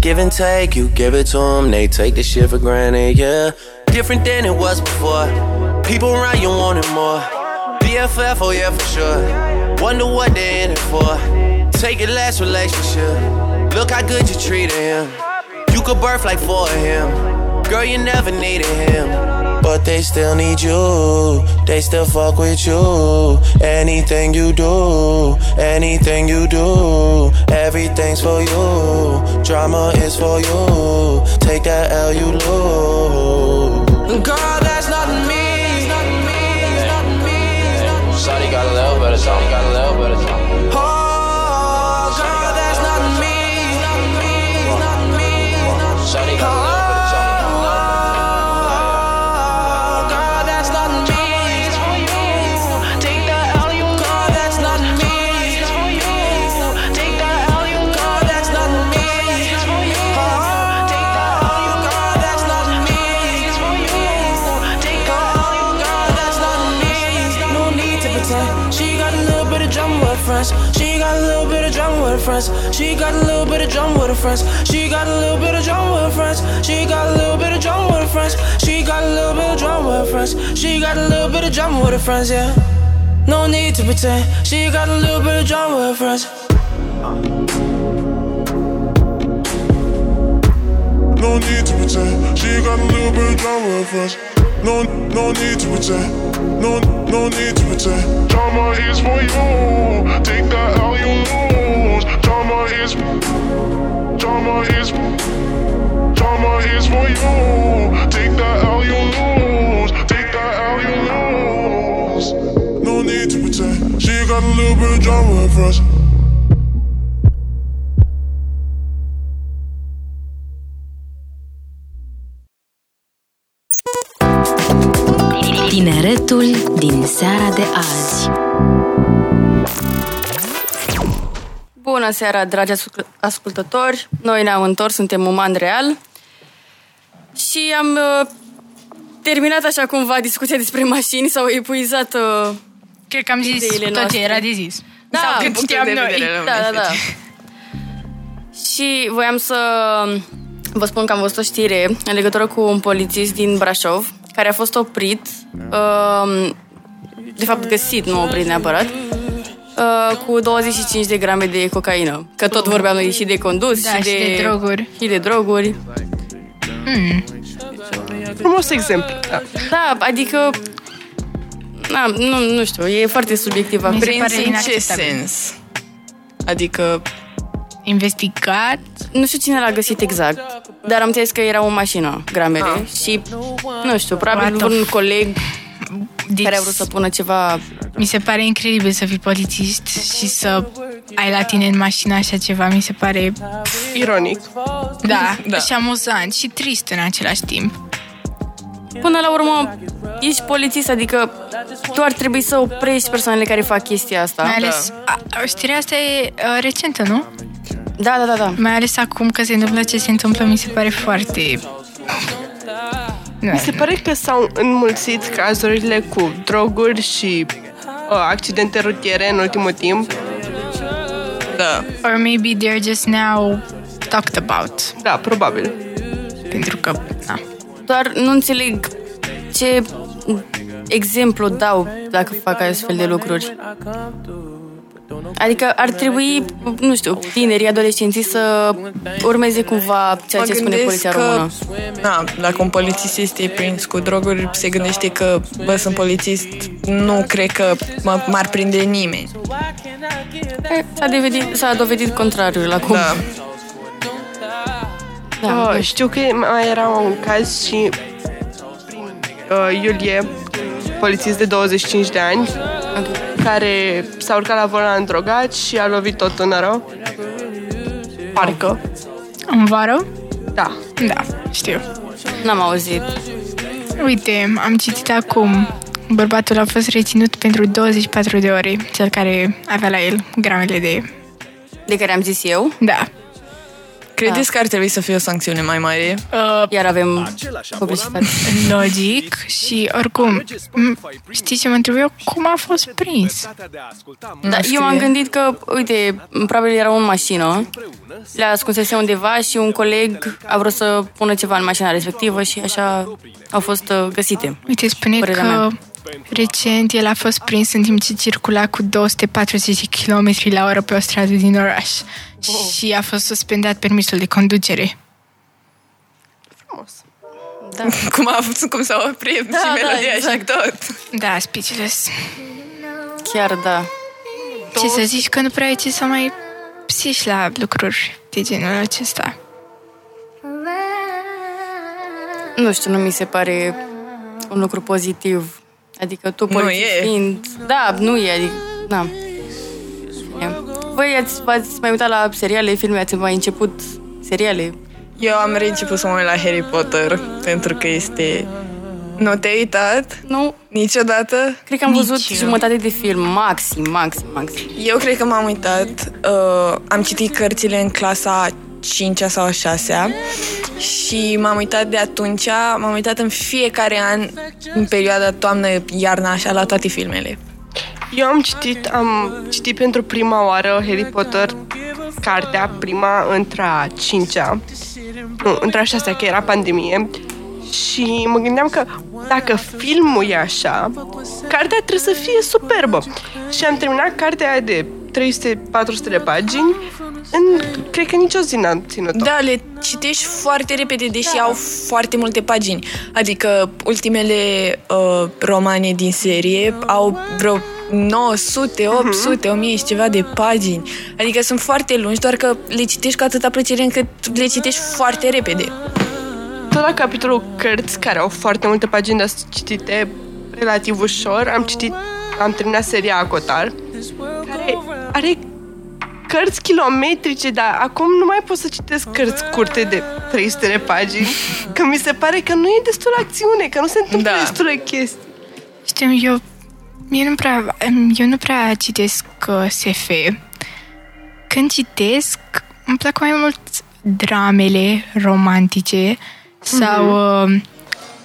Give and take, you give it to them, they take the shit for granted, yeah. Different than it was before. People around you wanted more. BFF, oh yeah, for sure. Wonder what they're in it for. Take your last relationship. Look how good you treated him. You could birth like four of him. Girl, you never needed him. But they still need you. They still fuck with you. Anything you do, anything you do, everything's for you. Drama is for you. Take that L, you lose. Girl, song. She got a little bit of drama with her friends. She got a little bit of drama with her friends. She got a little bit of drama with her friends. She got a little bit of drama with her friends. She got a little bit of drama with her friends. She got a little bit of drama with her friends, yeah. No need to pretend. She got a little bit of drama with her friends. No need to pretend. She got a little bit of drama with her friends. No, no need to pretend. No, no need to pretend. Drama is for you. Take that L, you lose. Drama is, drama is, drama is for you. Take that L, you lose. Take that L, you lose. No need to pretend. She got a little bit of drama with her Bună seara, dragi ascult- ascultători! Noi ne-am întors, suntem Uman Real și am uh, terminat așa cumva discuția despre mașini, s-au epuizat uh, Cred că am zis Ideile tot noastre. ce era de zis. Da, Sau cât punctul știam de noi. vedere la Da, da, da. Fete. Și voiam să vă spun că am văzut o știre în legătură cu un polițist din Brașov care a fost oprit, um, de fapt găsit, nu oprit neapărat, uh, cu 25 de grame de cocaină. Că tot vorbeam noi și de condus Da, și de droguri. Și de droguri. Frumos exemplu. Da. Da, adică... Na, nu, nu știu, e foarte subiectiv. Mi se acum. pare Prins în ce inacceptabil. sens? Adică Investigat. Nu știu cine l-a găsit exact, dar am înțeles că era o mașină, gramele, Ah. și, nu știu, probabil What the un coleg Deci, care a vrut să pună ceva... Mi se pare incredibil să fii polițist și să ai la tine în mașină așa ceva. Mi se pare, Ironic. da, Da. și amuzant și trist în același timp. Până la urmă, ești polițist, adică tu ar trebui să oprești persoanele care fac chestia asta. Mai ales, a, a, știrea asta e a, recentă, nu? Da, da, da, da. Mai ales acum că se întâmplă ce se întâmplă, mi se pare foarte... Mi se pare că s-au înmulțit cazurile cu droguri și uh, accidente rutiere în ultimul timp. Da. Or maybe they're just now talked about. Da, probabil. Pentru că, na. Doar nu înțeleg ce exemplu dau dacă fac astfel de lucruri. Adică ar trebui, nu știu, tinerii, adolescenții să urmeze cumva ceea Mă ce spune gândesc poliția că, română. Na, dacă un polițist este prins cu droguri, se gândește că, bă, sunt polițist, nu cred că mă, m-ar prinde nimeni. E, S-a dovedit, s-a dovedit contrariul acum. Da. Da, Uh, știu că mai era un caz și uh, Iulie, polițist de 25 de ani, care s-a urcat la volan drogat și a lovit o tânără. Parcă. În vară? Da. Da, știu. N-am auzit. Uite, am citit acum. Bărbatul a fost reținut pentru 24 de ore, cel care avea la el gramele de... De care am zis eu. Da. Credeți că ar trebui să fie o sancțiune mai mare? Uh, Iar avem publicitate. logic și oricum, m- știți ce mă întreb eu? Cum a fost prins? Da, eu m-am gândit că, uite, probabil era în mașină, le ascunsese undeva și un coleg a vrut să pună ceva în mașina respectivă și așa au fost uh, găsite. Uite, spune Părerea că mea. Recent el a fost prins în timp ce circula cu 240 km la oră pe o stradă din oraș și a fost suspendat permisul de conducere. (laughs) Da. Cum, a, cum s-a oprit Da, și da, melodia exact. și tot. Da, speechless. Chiar da. Ce să zici că nu prea ai ce să mai psiși la lucruri de genul acesta. Nu știu, nu mi se pare un lucru pozitiv. Adică tu, Nu polițist e. fiind... Da, nu e, adică... Da. E. Voi ați, v-ați mai uitat la seriale, filme, ați mai început seriale? Eu am reînceput să mă uit la Harry Potter pentru că este... Nu te-ai uitat? Nu. Niciodată? Cred că am Nici văzut eu. jumătate de film, maxim, maxim, maxim. Eu cred că m-am uitat, uh, am citit cărțile în clasa 5 sau a 6 și m-am uitat de atunci, m-am uitat în fiecare an, în perioada toamnă-iarna, așa, la toate filmele. Eu am citit, am citit pentru prima oară Harry Potter, cartea, prima între a cincea, nu, între a șasea, că era pandemie, și mă gândeam că dacă filmul e așa, cartea trebuie să fie superbă. Și am terminat cartea aia de 300-400 de pagini în, cred că nicio zi n-am ținut-o. Da, le citești foarte repede, deși au foarte multe pagini. Adică ultimele uh, romane din serie au vreo 900, 800, 1000 și ceva de pagini. Adică sunt foarte lungi, doar că le citești cu atâta plăcere încât le citești foarte repede. Tot la capitolul cărți, care au foarte multe pagini de citite relativ ușor, am citit, am terminat seria Acotar, care are cărți kilometrice, dar acum nu mai pot să citesc cărți curte de 300 de pagini, că mi se pare că nu e destul acțiune, că nu se întâmplă Da. da. destule chestii. Știu, eu, eu, nu prea, eu nu prea citesc uh, SF. Când citesc, îmi plac mai mult dramele romantice sau uh,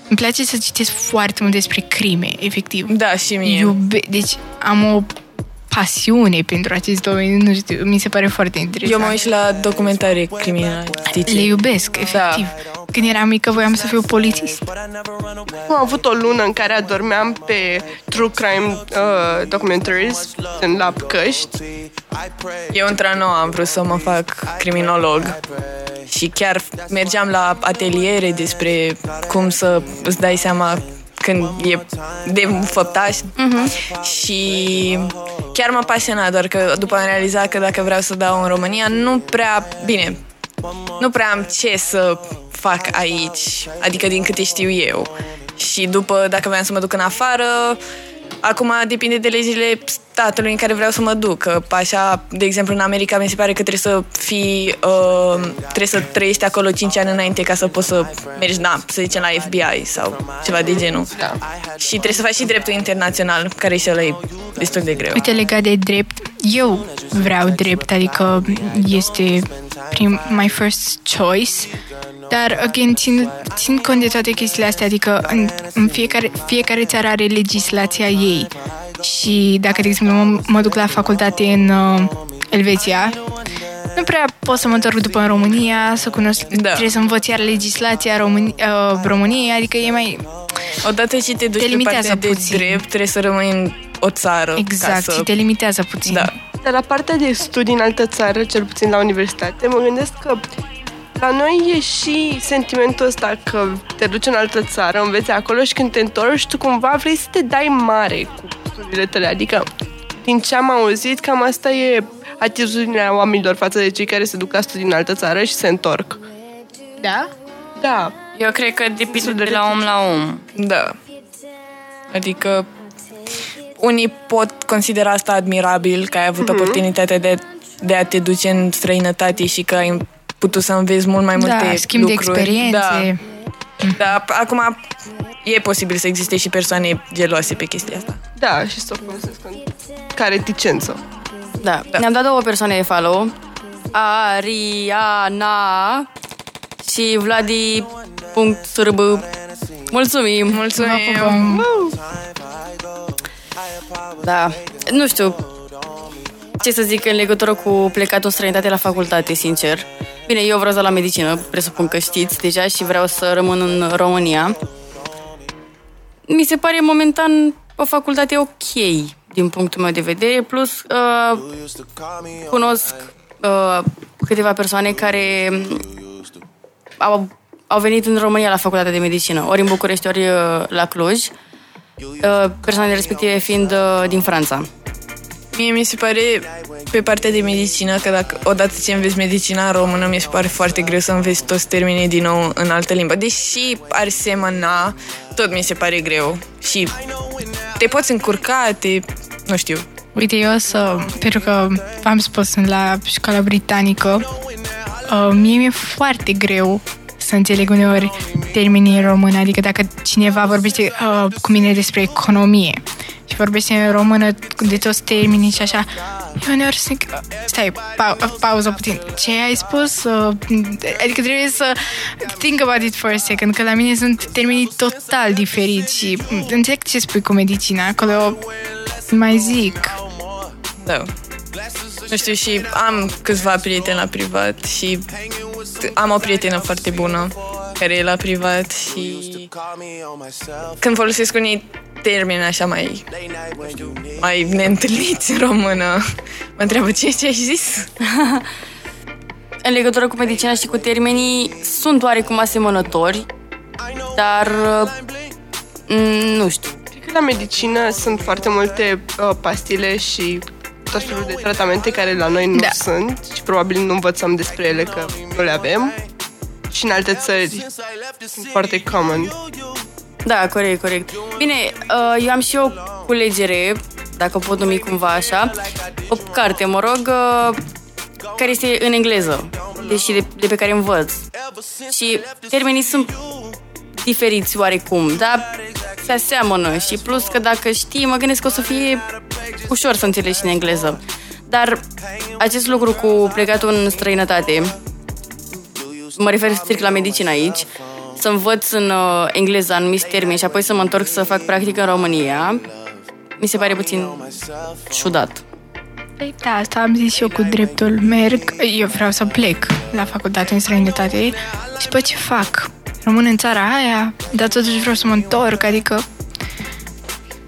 îmi place să citesc foarte mult despre crime, efectiv. Da, și mie. Iube, deci am o pasiune pentru acest domeniu, nu știu, mi se pare foarte interesant. Eu mă uit și la documentare criminalistice. Le iubesc, efectiv. Când eram mică voiam să fiu polițist. Am avut o lună în care adormeam pe true crime uh, documentaries în la căști. Eu într-a noua am vrut să mă fac criminolog și chiar mergeam la ateliere despre cum să îți dai seama când e de făptaș uh-huh. și chiar m-a pasionat, doar că după am realizat că dacă vreau să dau în România, nu prea, bine, nu prea am ce să fac aici, adică din câte știu eu. Și după, dacă vreau să mă duc în afară, acum depinde de legile statului în care vreau să mă duc. Că Așa, de exemplu, în America mi se pare că trebuie să fii, uh, trebuie să trăiești acolo 5 ani înainte ca să poți să mergi, da, să zicem, la FBI sau ceva de genul. Da. Și trebuie să faci și dreptul internațional, care și ăla e destul de greu. Uite, legat de drept, eu vreau drept, adică este prim, my first choice, dar, again, țin, țin cont de toate chestiile astea, adică în, în fiecare, fiecare țară are legislația ei și dacă, de exemplu, mă, mă duc la facultate în uh, Elveția, nu prea pot să mă întorc după în România, să cunosc, da. trebuie să învăț iar legislația Români, uh, României, adică e mai... Odată ce te duci Te pe limitează partea de puțin. drept, trebuie să rămâi în o țară. Exact, ca să... și te limitează puțin. Da. Dar la partea de studii în altă țară, cel puțin la universitate, mă gândesc că la noi e și sentimentul ăsta că te duci în altă țară, înveți acolo și când te întorci, tu cumva vrei să te dai mare cu studiile tale. Adică, din ce am auzit, cam asta e atitudinea oamenilor față de cei care se duc la studii în altă țară și se întorc. Da? Da. Eu cred că depinde de la om la om. Da. Adică unii pot considera asta admirabil, că ai avut Mhm. oportunitatea de, de a te duce în străinătate și că ai putut să înveți mult mai multe Da, schimb de lucruri. experiențe. Da. da, acum e posibil să existe și persoane geloase pe chestia asta. Da, și să o folosesc în ca reticență. Da. da. Ne-am dat două persoane de follow. Ariana și Vladi.srb. Mulțumim! Mulțumim! Da. Nu știu ce să zic în legătură cu plecatul în străinătate la facultate, sincer. Bine, eu vreau să la medicină, presupun că știți deja și vreau să rămân în România. Mi se pare momentan o facultate ok din punctul meu de vedere, plus uh, cunosc uh, câteva persoane care au, au venit în România la facultatea de medicină, ori în București, ori uh, la Cluj, uh, persoanele respective fiind uh, din Franța. Mie mi se pare pe partea de medicină că dacă odată ce înveți medicina în română, mi se pare foarte greu să înveți toți termenii din nou în altă limbă. Deși ar semăna, tot mi se pare greu. Și te poți încurca, te... nu știu. Uite, eu o să, pentru că v-am spus, sunt la școala britanică, uh, mie mi-e foarte greu să înțeleg uneori termenii în română, adică dacă cineva vorbește uh, cu mine despre economie și vorbește în română de toți termenii și așa, eu uneori zic, stai, pa- pauză puțin, ce ai spus? Uh, adică trebuie să think about it for a second, că la mine sunt termenii total diferiți și înțeleg ce spui cu medicina, acolo mai zic, Da. Nu știu, și am câțiva prieteni la privat și am o prietenă foarte bună care e la privat și când folosesc unii termeni așa mai, nu știu, mai neîntâlniți în română, mă întreabă ce, ce ai zis? (laughs) În legătură cu medicina și cu termenii, sunt oarecum asemănători, dar uh, nu știu. Cred că la medicină sunt foarte multe uh, pastile și tot felul de tratamente care la noi nu Da. sunt și probabil nu învățăm despre ele că nu le avem. Și în alte țări sunt foarte common. Da, corect, corect. Bine, uh, eu am și o culegere, dacă pot numi cumva așa, o carte, mă rog, uh, care este în engleză, deși de, de pe care învăț. Și termenii sunt diferiți oarecum, dar se aseamănă și plus că dacă știi, mă gândesc că o să fie ușor să înțelegi și în engleză. Dar acest lucru cu plecatul în străinătate, mă refer strict la medicină aici, să învăț în uh, engleză anumiți termeni și apoi să mă întorc să fac practică în România, mi se pare puțin ciudat. Păi da, asta am zis și eu cu dreptul. Merg, eu vreau să plec la facultate în străinătate și pe ce fac? Rămân în țara aia, dar totuși vreau să mă întorc, adică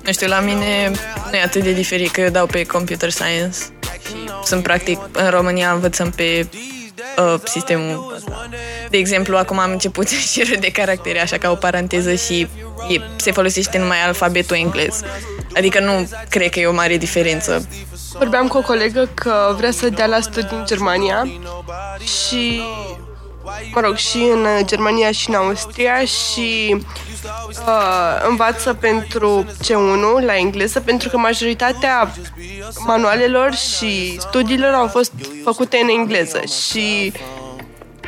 Nu știu, la mine nu e atât de diferit că eu dau pe computer science și sunt practic în România învățăm pe uh, sistemul ăsta. De exemplu, acum am început (laughs) șirul de caractere, așa ca o paranteză și e, se folosește numai alfabetul englez. Adică nu cred că e o mare diferență. Vorbeam cu o colegă că vrea să dea la studii în Germania și, mă rog, și în Germania și în Austria și uh, învață pentru C1 la engleză pentru că majoritatea manualelor și studiilor au fost făcute în engleză și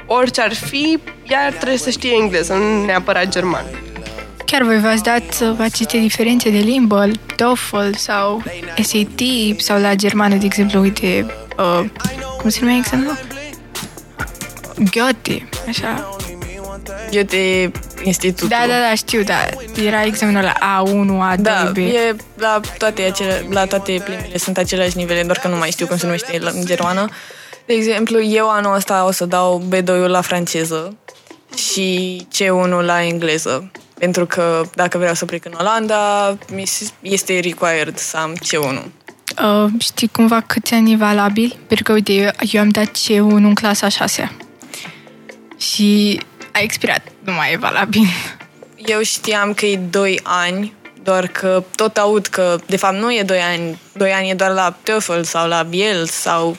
orice ar fi, ea trebuie să știe engleză, nu neapărat german. chiar voi v-ați dat uh, aceste diferențe de limbă, TOEFL sau SAT sau la germană, de exemplu, uite, uh, cum se numește examenul? Goethe, așa. Goethe Institutul. Da, da, da, știu, da. Era examenul la A1, A2, Da, B. e la toate, acele, la toate plimbile sunt aceleași nivele, doar că nu mai știu cum se numește la- în germană. De exemplu, eu anul ăsta o să dau B2-ul la franceză și C1 la engleză. Pentru că dacă vreau să plec în Olanda, mi se- este required să am C1. Uh, știi cumva câți ani e valabil? Pentru că, uite, eu, eu am dat C1 în clasa a șasea. Și a expirat, nu mai e valabil. Eu știam că e 2 ani, doar că tot aud că, de fapt, nu e 2 ani. 2 ani e doar la TOEFL sau la BIEL sau...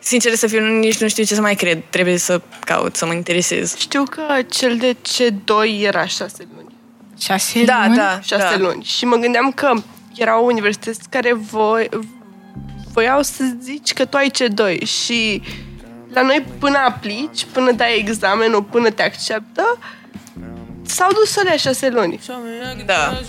Sincer să fiu, nici nu știu ce să mai cred. Trebuie să caut, să mă interesez. Știu că cel de C2 era șase luni. Șase Da, luni? da. Șase luni. Și mă gândeam că erau universități care voi, voiau să zici că tu ai C2 și la noi până aplici, până dai examenul, până te acceptă, s-au dus să le șase luni. Da.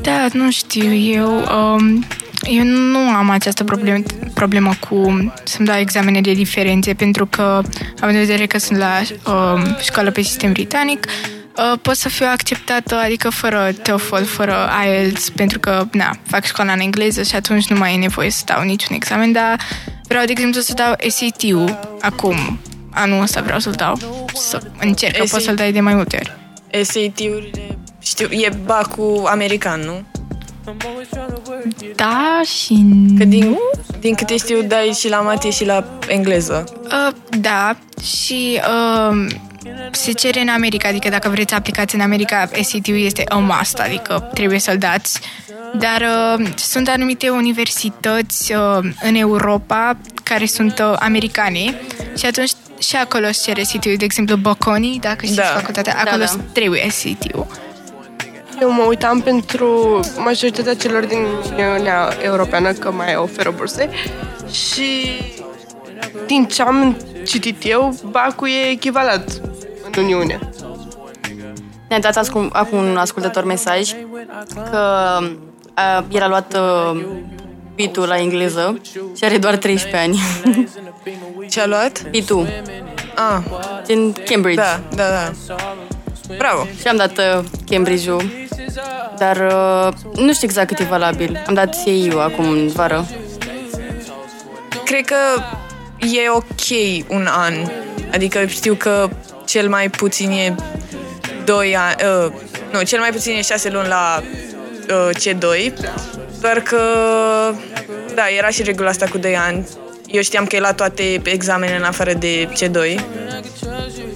Da, nu știu, eu, um, eu nu am această problemă, problemă cu să-mi dau examene de diferențe, pentru că, având în vedere că sunt la um, școală pe sistem britanic, uh, pot să fiu acceptată, adică fără TOEFL, fără IELTS, pentru că, na, fac școala în engleză și atunci nu mai e nevoie să dau niciun examen, dar vreau, de exemplu, să dau SAT-ul acum, anul ăsta vreau să-l dau, să încerc, că poți SAT. să-l dai de mai multe ori. SAT-urile, știu, e bacul american, nu? Da și Că din, din câte știu, dai și la mate și la engleză. Uh, da, și uh, se cere în America, adică dacă vreți să aplicați în America, SAT-ul este a must, adică trebuie să-l dați. Dar uh, sunt anumite universități uh, în Europa care sunt uh, americane și atunci și acolo se cere SAT-ul, de exemplu Bocconi, dacă știți Da. facultatea, acolo Da, da. trebuie SAT-ul. Eu mă uitam pentru majoritatea celor din Uniunea Europeană că mai oferă burse și din ce am citit eu, bacul e echivalent în Uniune. Ne-a dat ascum, acum un ascultător mesaj că a, el a luat uh, pitul la engleză și are doar 13 ani. (laughs) Ce a luat? Pitul, Ah, din Cambridge. da, da, da. Bravo. Și am dat uh, Cambridge-ul, dar uh, nu știu exact cât e valabil. Am dat CIU acum în vară. Cred că e ok un an. Adică știu că cel mai puțin e 2 ani... Uh, nu, cel mai puțin e 6 luni la uh, C2. Doar că... Da, era și regula asta cu 2 ani. Eu știam că e la toate examenele în afară de C2.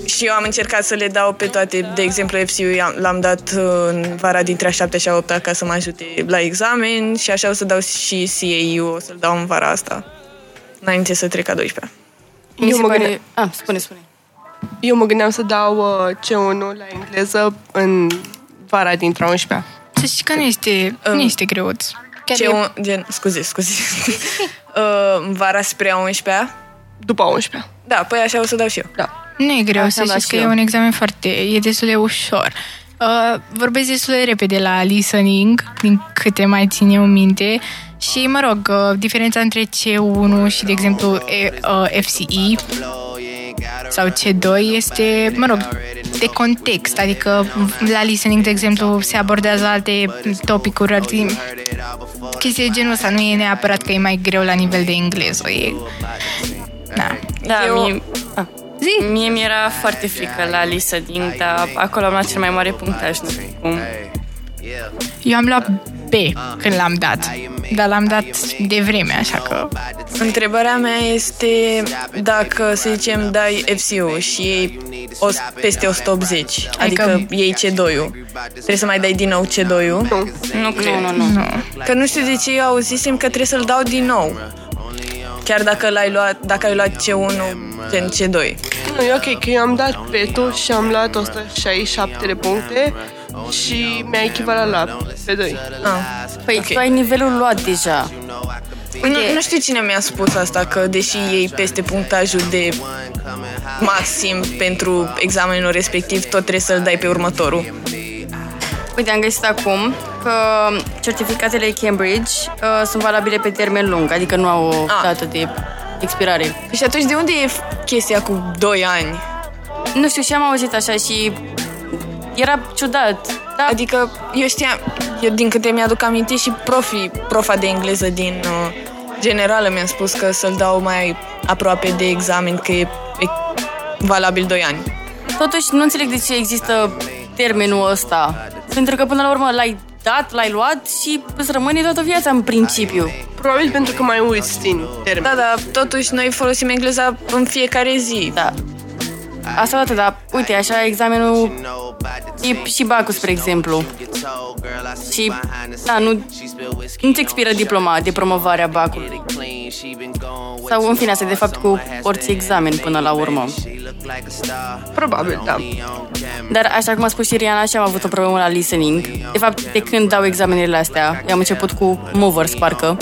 Și eu am încercat să le dau pe toate, de exemplu, FCU i-am- l-am dat uh, în vara dintre a 7 și a 8 ca să mă ajute la examen și așa o să dau și CAU, o să-l dau în vara asta, înainte să trec a 12 Mi Eu se mă pare... gândeam- Ah, spune, spune. Eu mă gândeam să dau uh, C1 la engleză în vara dintre a 11 Să știi că nu este, nu este greuț. Chiar Ce e- un, gen, scuze, scuze. (laughs) uh, în vara spre a 11 după a 11 Da, păi așa o să dau și eu. Da. Nu e greu, Așa să am dat știți că și e eu. un examen foarte... e destul de ușor. Uh, vorbesc destul de repede la listening, din câte mai țin eu minte. Și, mă rog, uh, diferența între C1 și, de exemplu, e, uh, FCE sau C2 este, mă rog, de context. Adică la listening, de exemplu, se abordează alte topicuri, alte chestii de genul ăsta. Nu e neapărat că e mai greu la nivel de engleză. E... Da. Da, Eu- mie, ah, Zi! mie mi-era foarte frică la listening, dar acolo am luat cel mai mare punctaj, nu știu cum. Eu am luat B când l-am dat, dar l-am dat de vreme, așa că... Întrebarea mea este dacă, să zicem, dai FCU și iei o, peste 180, adică, Adică- iei C2-ul. Trebuie să mai dai din nou C2-ul? Nu. Nu cred. Nu, nu, nu. Nu. Că nu știu de ce eu auzisem că trebuie să-l dau din nou. Chiar dacă l-ai luat, dacă ai luat C1, gen C2. Nu, e ok, că eu am dat petul și am luat 167 de puncte și mi-a echivalat la P2. Ah. Păi Ok. tu ai nivelul luat deja. Nu, nu știu cine mi-a spus asta, că deși ei peste punctajul de maxim pentru examenul respectiv, tot trebuie să-l dai pe următorul. Uite, am găsit acum că certificatele Cambridge uh, sunt valabile pe termen lung, adică nu au o Ah. dată de expirare. Și atunci de unde e chestia cu 2 ani? Nu știu, și am auzit așa și era ciudat. Da, Adică eu știam, eu din câte mi-aduc aminte și profi, profa de engleză din uh, generală mi-a spus că să-l dau mai aproape de examen, că e, e valabil 2 ani. totuși nu înțeleg de ce există termenul ăsta. Pentru că până la urmă l-ai dat, l-ai luat și îți rămâne toată viața în principiu. Probabil pentru că mai uiți din termen. Da, dar totuși noi folosim engleza în fiecare zi. Da. Asta dată, dar uite, așa examenul e și bacul, spre exemplu. Și, da, nu, nu-ți expiră diploma de promovare a bacului. Sau, în fine, asta e de fapt cu orice examen până la urmă. Probabil, da. Dar, așa cum a spus și Riana, și am avut o problemă la listening. De fapt, de când dau examenele astea, eu am început cu movers, parcă.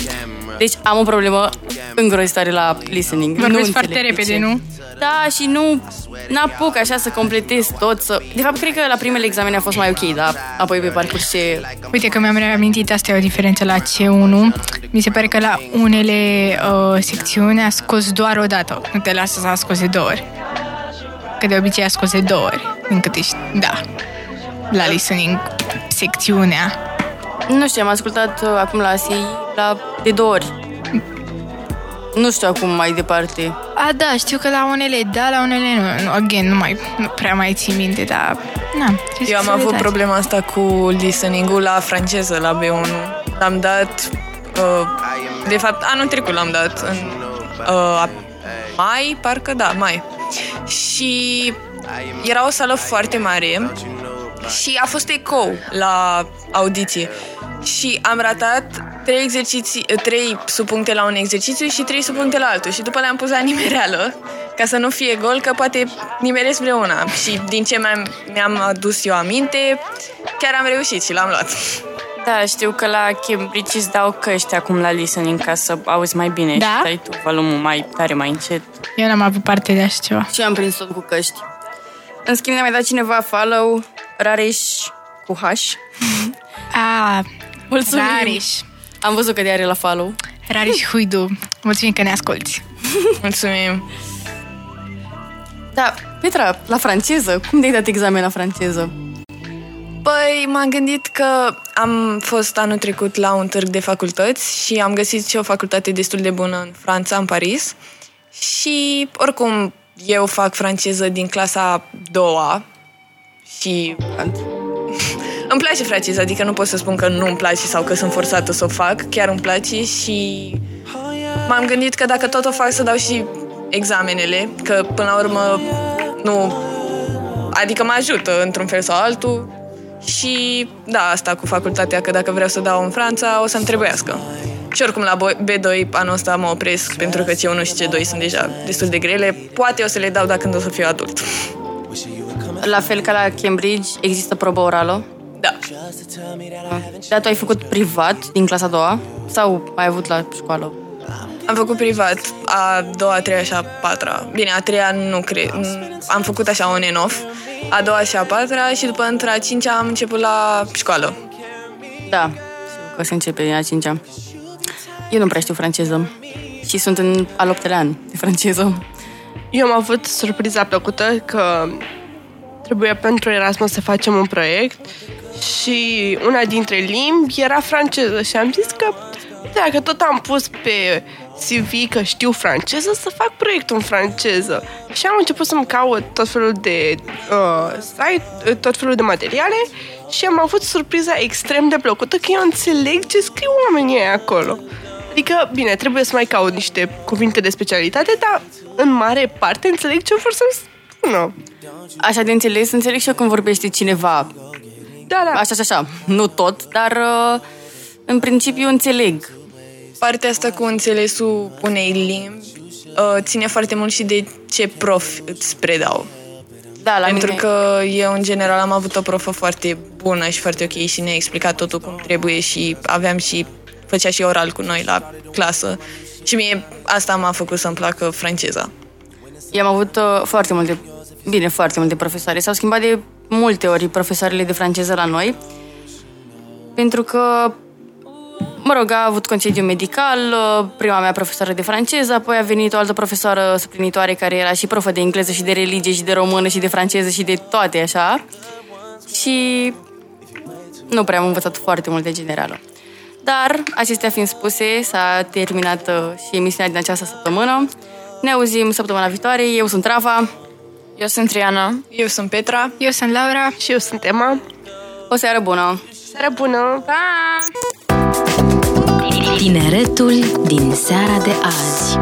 Deci am o problemă îngrozitoare la listening. Vorbești nu foarte înțeleg de repede, ce. nu? Da, și nu n-apuc așa să completez tot, să... De fapt, cred că la primele examene a fost mai ok, dar apoi pe parcurs ce... Uite că mi-am reamintit, asta e o diferență la C1. Mi se pare că la unele uh, secțiuni a scos doar o dată. Nu te lasă să a scos de două ori. Că de obicei a scos de două ori. Din câte știu. Da. La listening, secțiunea. Nu știu, am ascultat uh, acum la ASI la de două ori. Nu știu acum mai departe. A, da, știu că la unele da, la unele nu. nu again, nu mai nu prea mai țin minte, dar... Na, trebuie Eu am să avut uitați. problema asta cu listening-ul la franceză, la B1. L-am dat, uh, de fapt, anul trecut l-am dat, în uh, mai, parcă, da, mai. Și era o sală foarte mare și a fost ecou la audiție. Și am ratat trei, exerciții, trei subpuncte la un exercițiu și trei subpuncte la altul. Și după le-am pus la nimereală, ca să nu fie gol, că poate nimeresc vreuna. Și din ce mi-am, mi-am adus eu aminte, chiar am reușit și l-am luat. Da, știu că la Cambridge îți dau căști acum la listening ca să auzi mai bine Da? și dai tu volumul mai tare, mai încet. Eu n-am avut parte de așa ceva. Și am prins tot cu căști. În schimb, ne-a mai dat cineva follow, Rareș cu H. A, (laughs) Mulțumim! Rareș. Am văzut că de are la follow. Rareș Huidu. Mulțumim că ne asculti. (laughs) Mulțumim! Da, Petra, la franceză, cum de-ai dat examen la franceză? Păi, m-am gândit că am fost anul trecut la un târg de facultăți și am găsit și o facultate destul de bună în Franța, în Paris. Și, oricum, eu fac franceză din clasa a doua și îmi place franceza, adică nu pot să spun că nu îmi place sau că sunt forțată să o fac, chiar îmi place și m-am gândit că dacă tot o fac să dau și examenele, că până la urmă nu... Adică mă ajută într-un fel sau altul și da, asta cu facultatea, că dacă vreau să dau în Franța, o să-mi trebuiască. Și oricum la bo- B2 anul ăsta mă opresc pentru că C1 și C2 sunt deja destul de grele. Poate o să le dau dacă când o să fiu adult. La fel ca la Cambridge, există probă orală? Da. Dar tu ai făcut privat din clasa a doua? Sau ai avut la școală? Am făcut privat a doua, a treia și a patra. Bine, a treia nu cred. Am făcut așa on and off. A doua și a patra și după între a cincea am început la școală. Da, știu că se începe în a cincea. Eu nu prea știu franceză. Și sunt în al optelea an de franceză. Eu am avut surpriza plăcută că trebuia pentru Erasmus să facem un proiect și una dintre limbi era franceză și am zis că dacă tot am pus pe CV că știu franceză, să fac proiectul în franceză. Și am început să-mi caut tot felul de uh, site, tot felul de materiale și am avut surpriza extrem de plăcută că eu înțeleg ce scriu oamenii ăia acolo. Adică, bine, trebuie să mai caut niște cuvinte de specialitate, dar în mare parte înțeleg ce vor să spună. Așa de înțeles, înțeleg și eu când vorbește cineva. Da, da. Așa și așa. Nu tot, dar uh, în principiu înțeleg. Partea asta cu înțelesul unei limbi uh, ține foarte mult și de ce prof îți predau. Da, la Pentru mine... că eu, în general, am avut o profă foarte bună și foarte ok și ne-a explicat totul cum trebuie și aveam și, făcea și oral cu noi la clasă. Și mie asta m-a făcut să-mi placă franceza. Eu am avut uh, foarte multe, bine, foarte multe profesoare. S-au schimbat de multe ori profesoarele de franceză la noi. Pentru că mă rog, a avut concediu medical, uh, prima mea profesoară de franceză, apoi a venit o altă profesoară suplinitoare care era și profă de engleză și de religie și de română și de franceză și de toate așa. Și nu prea am învățat foarte mult de generală. Dar, acestea fiind spuse, s-a terminat uh, și emisiunea din această săptămână. Ne auzim săptămâna viitoare. Eu sunt Rava. Eu sunt Triana. Eu sunt Petra. Eu sunt Laura. Și eu sunt Emma. O seară bună! Seară bună! Pa! Tineretul din seara de azi.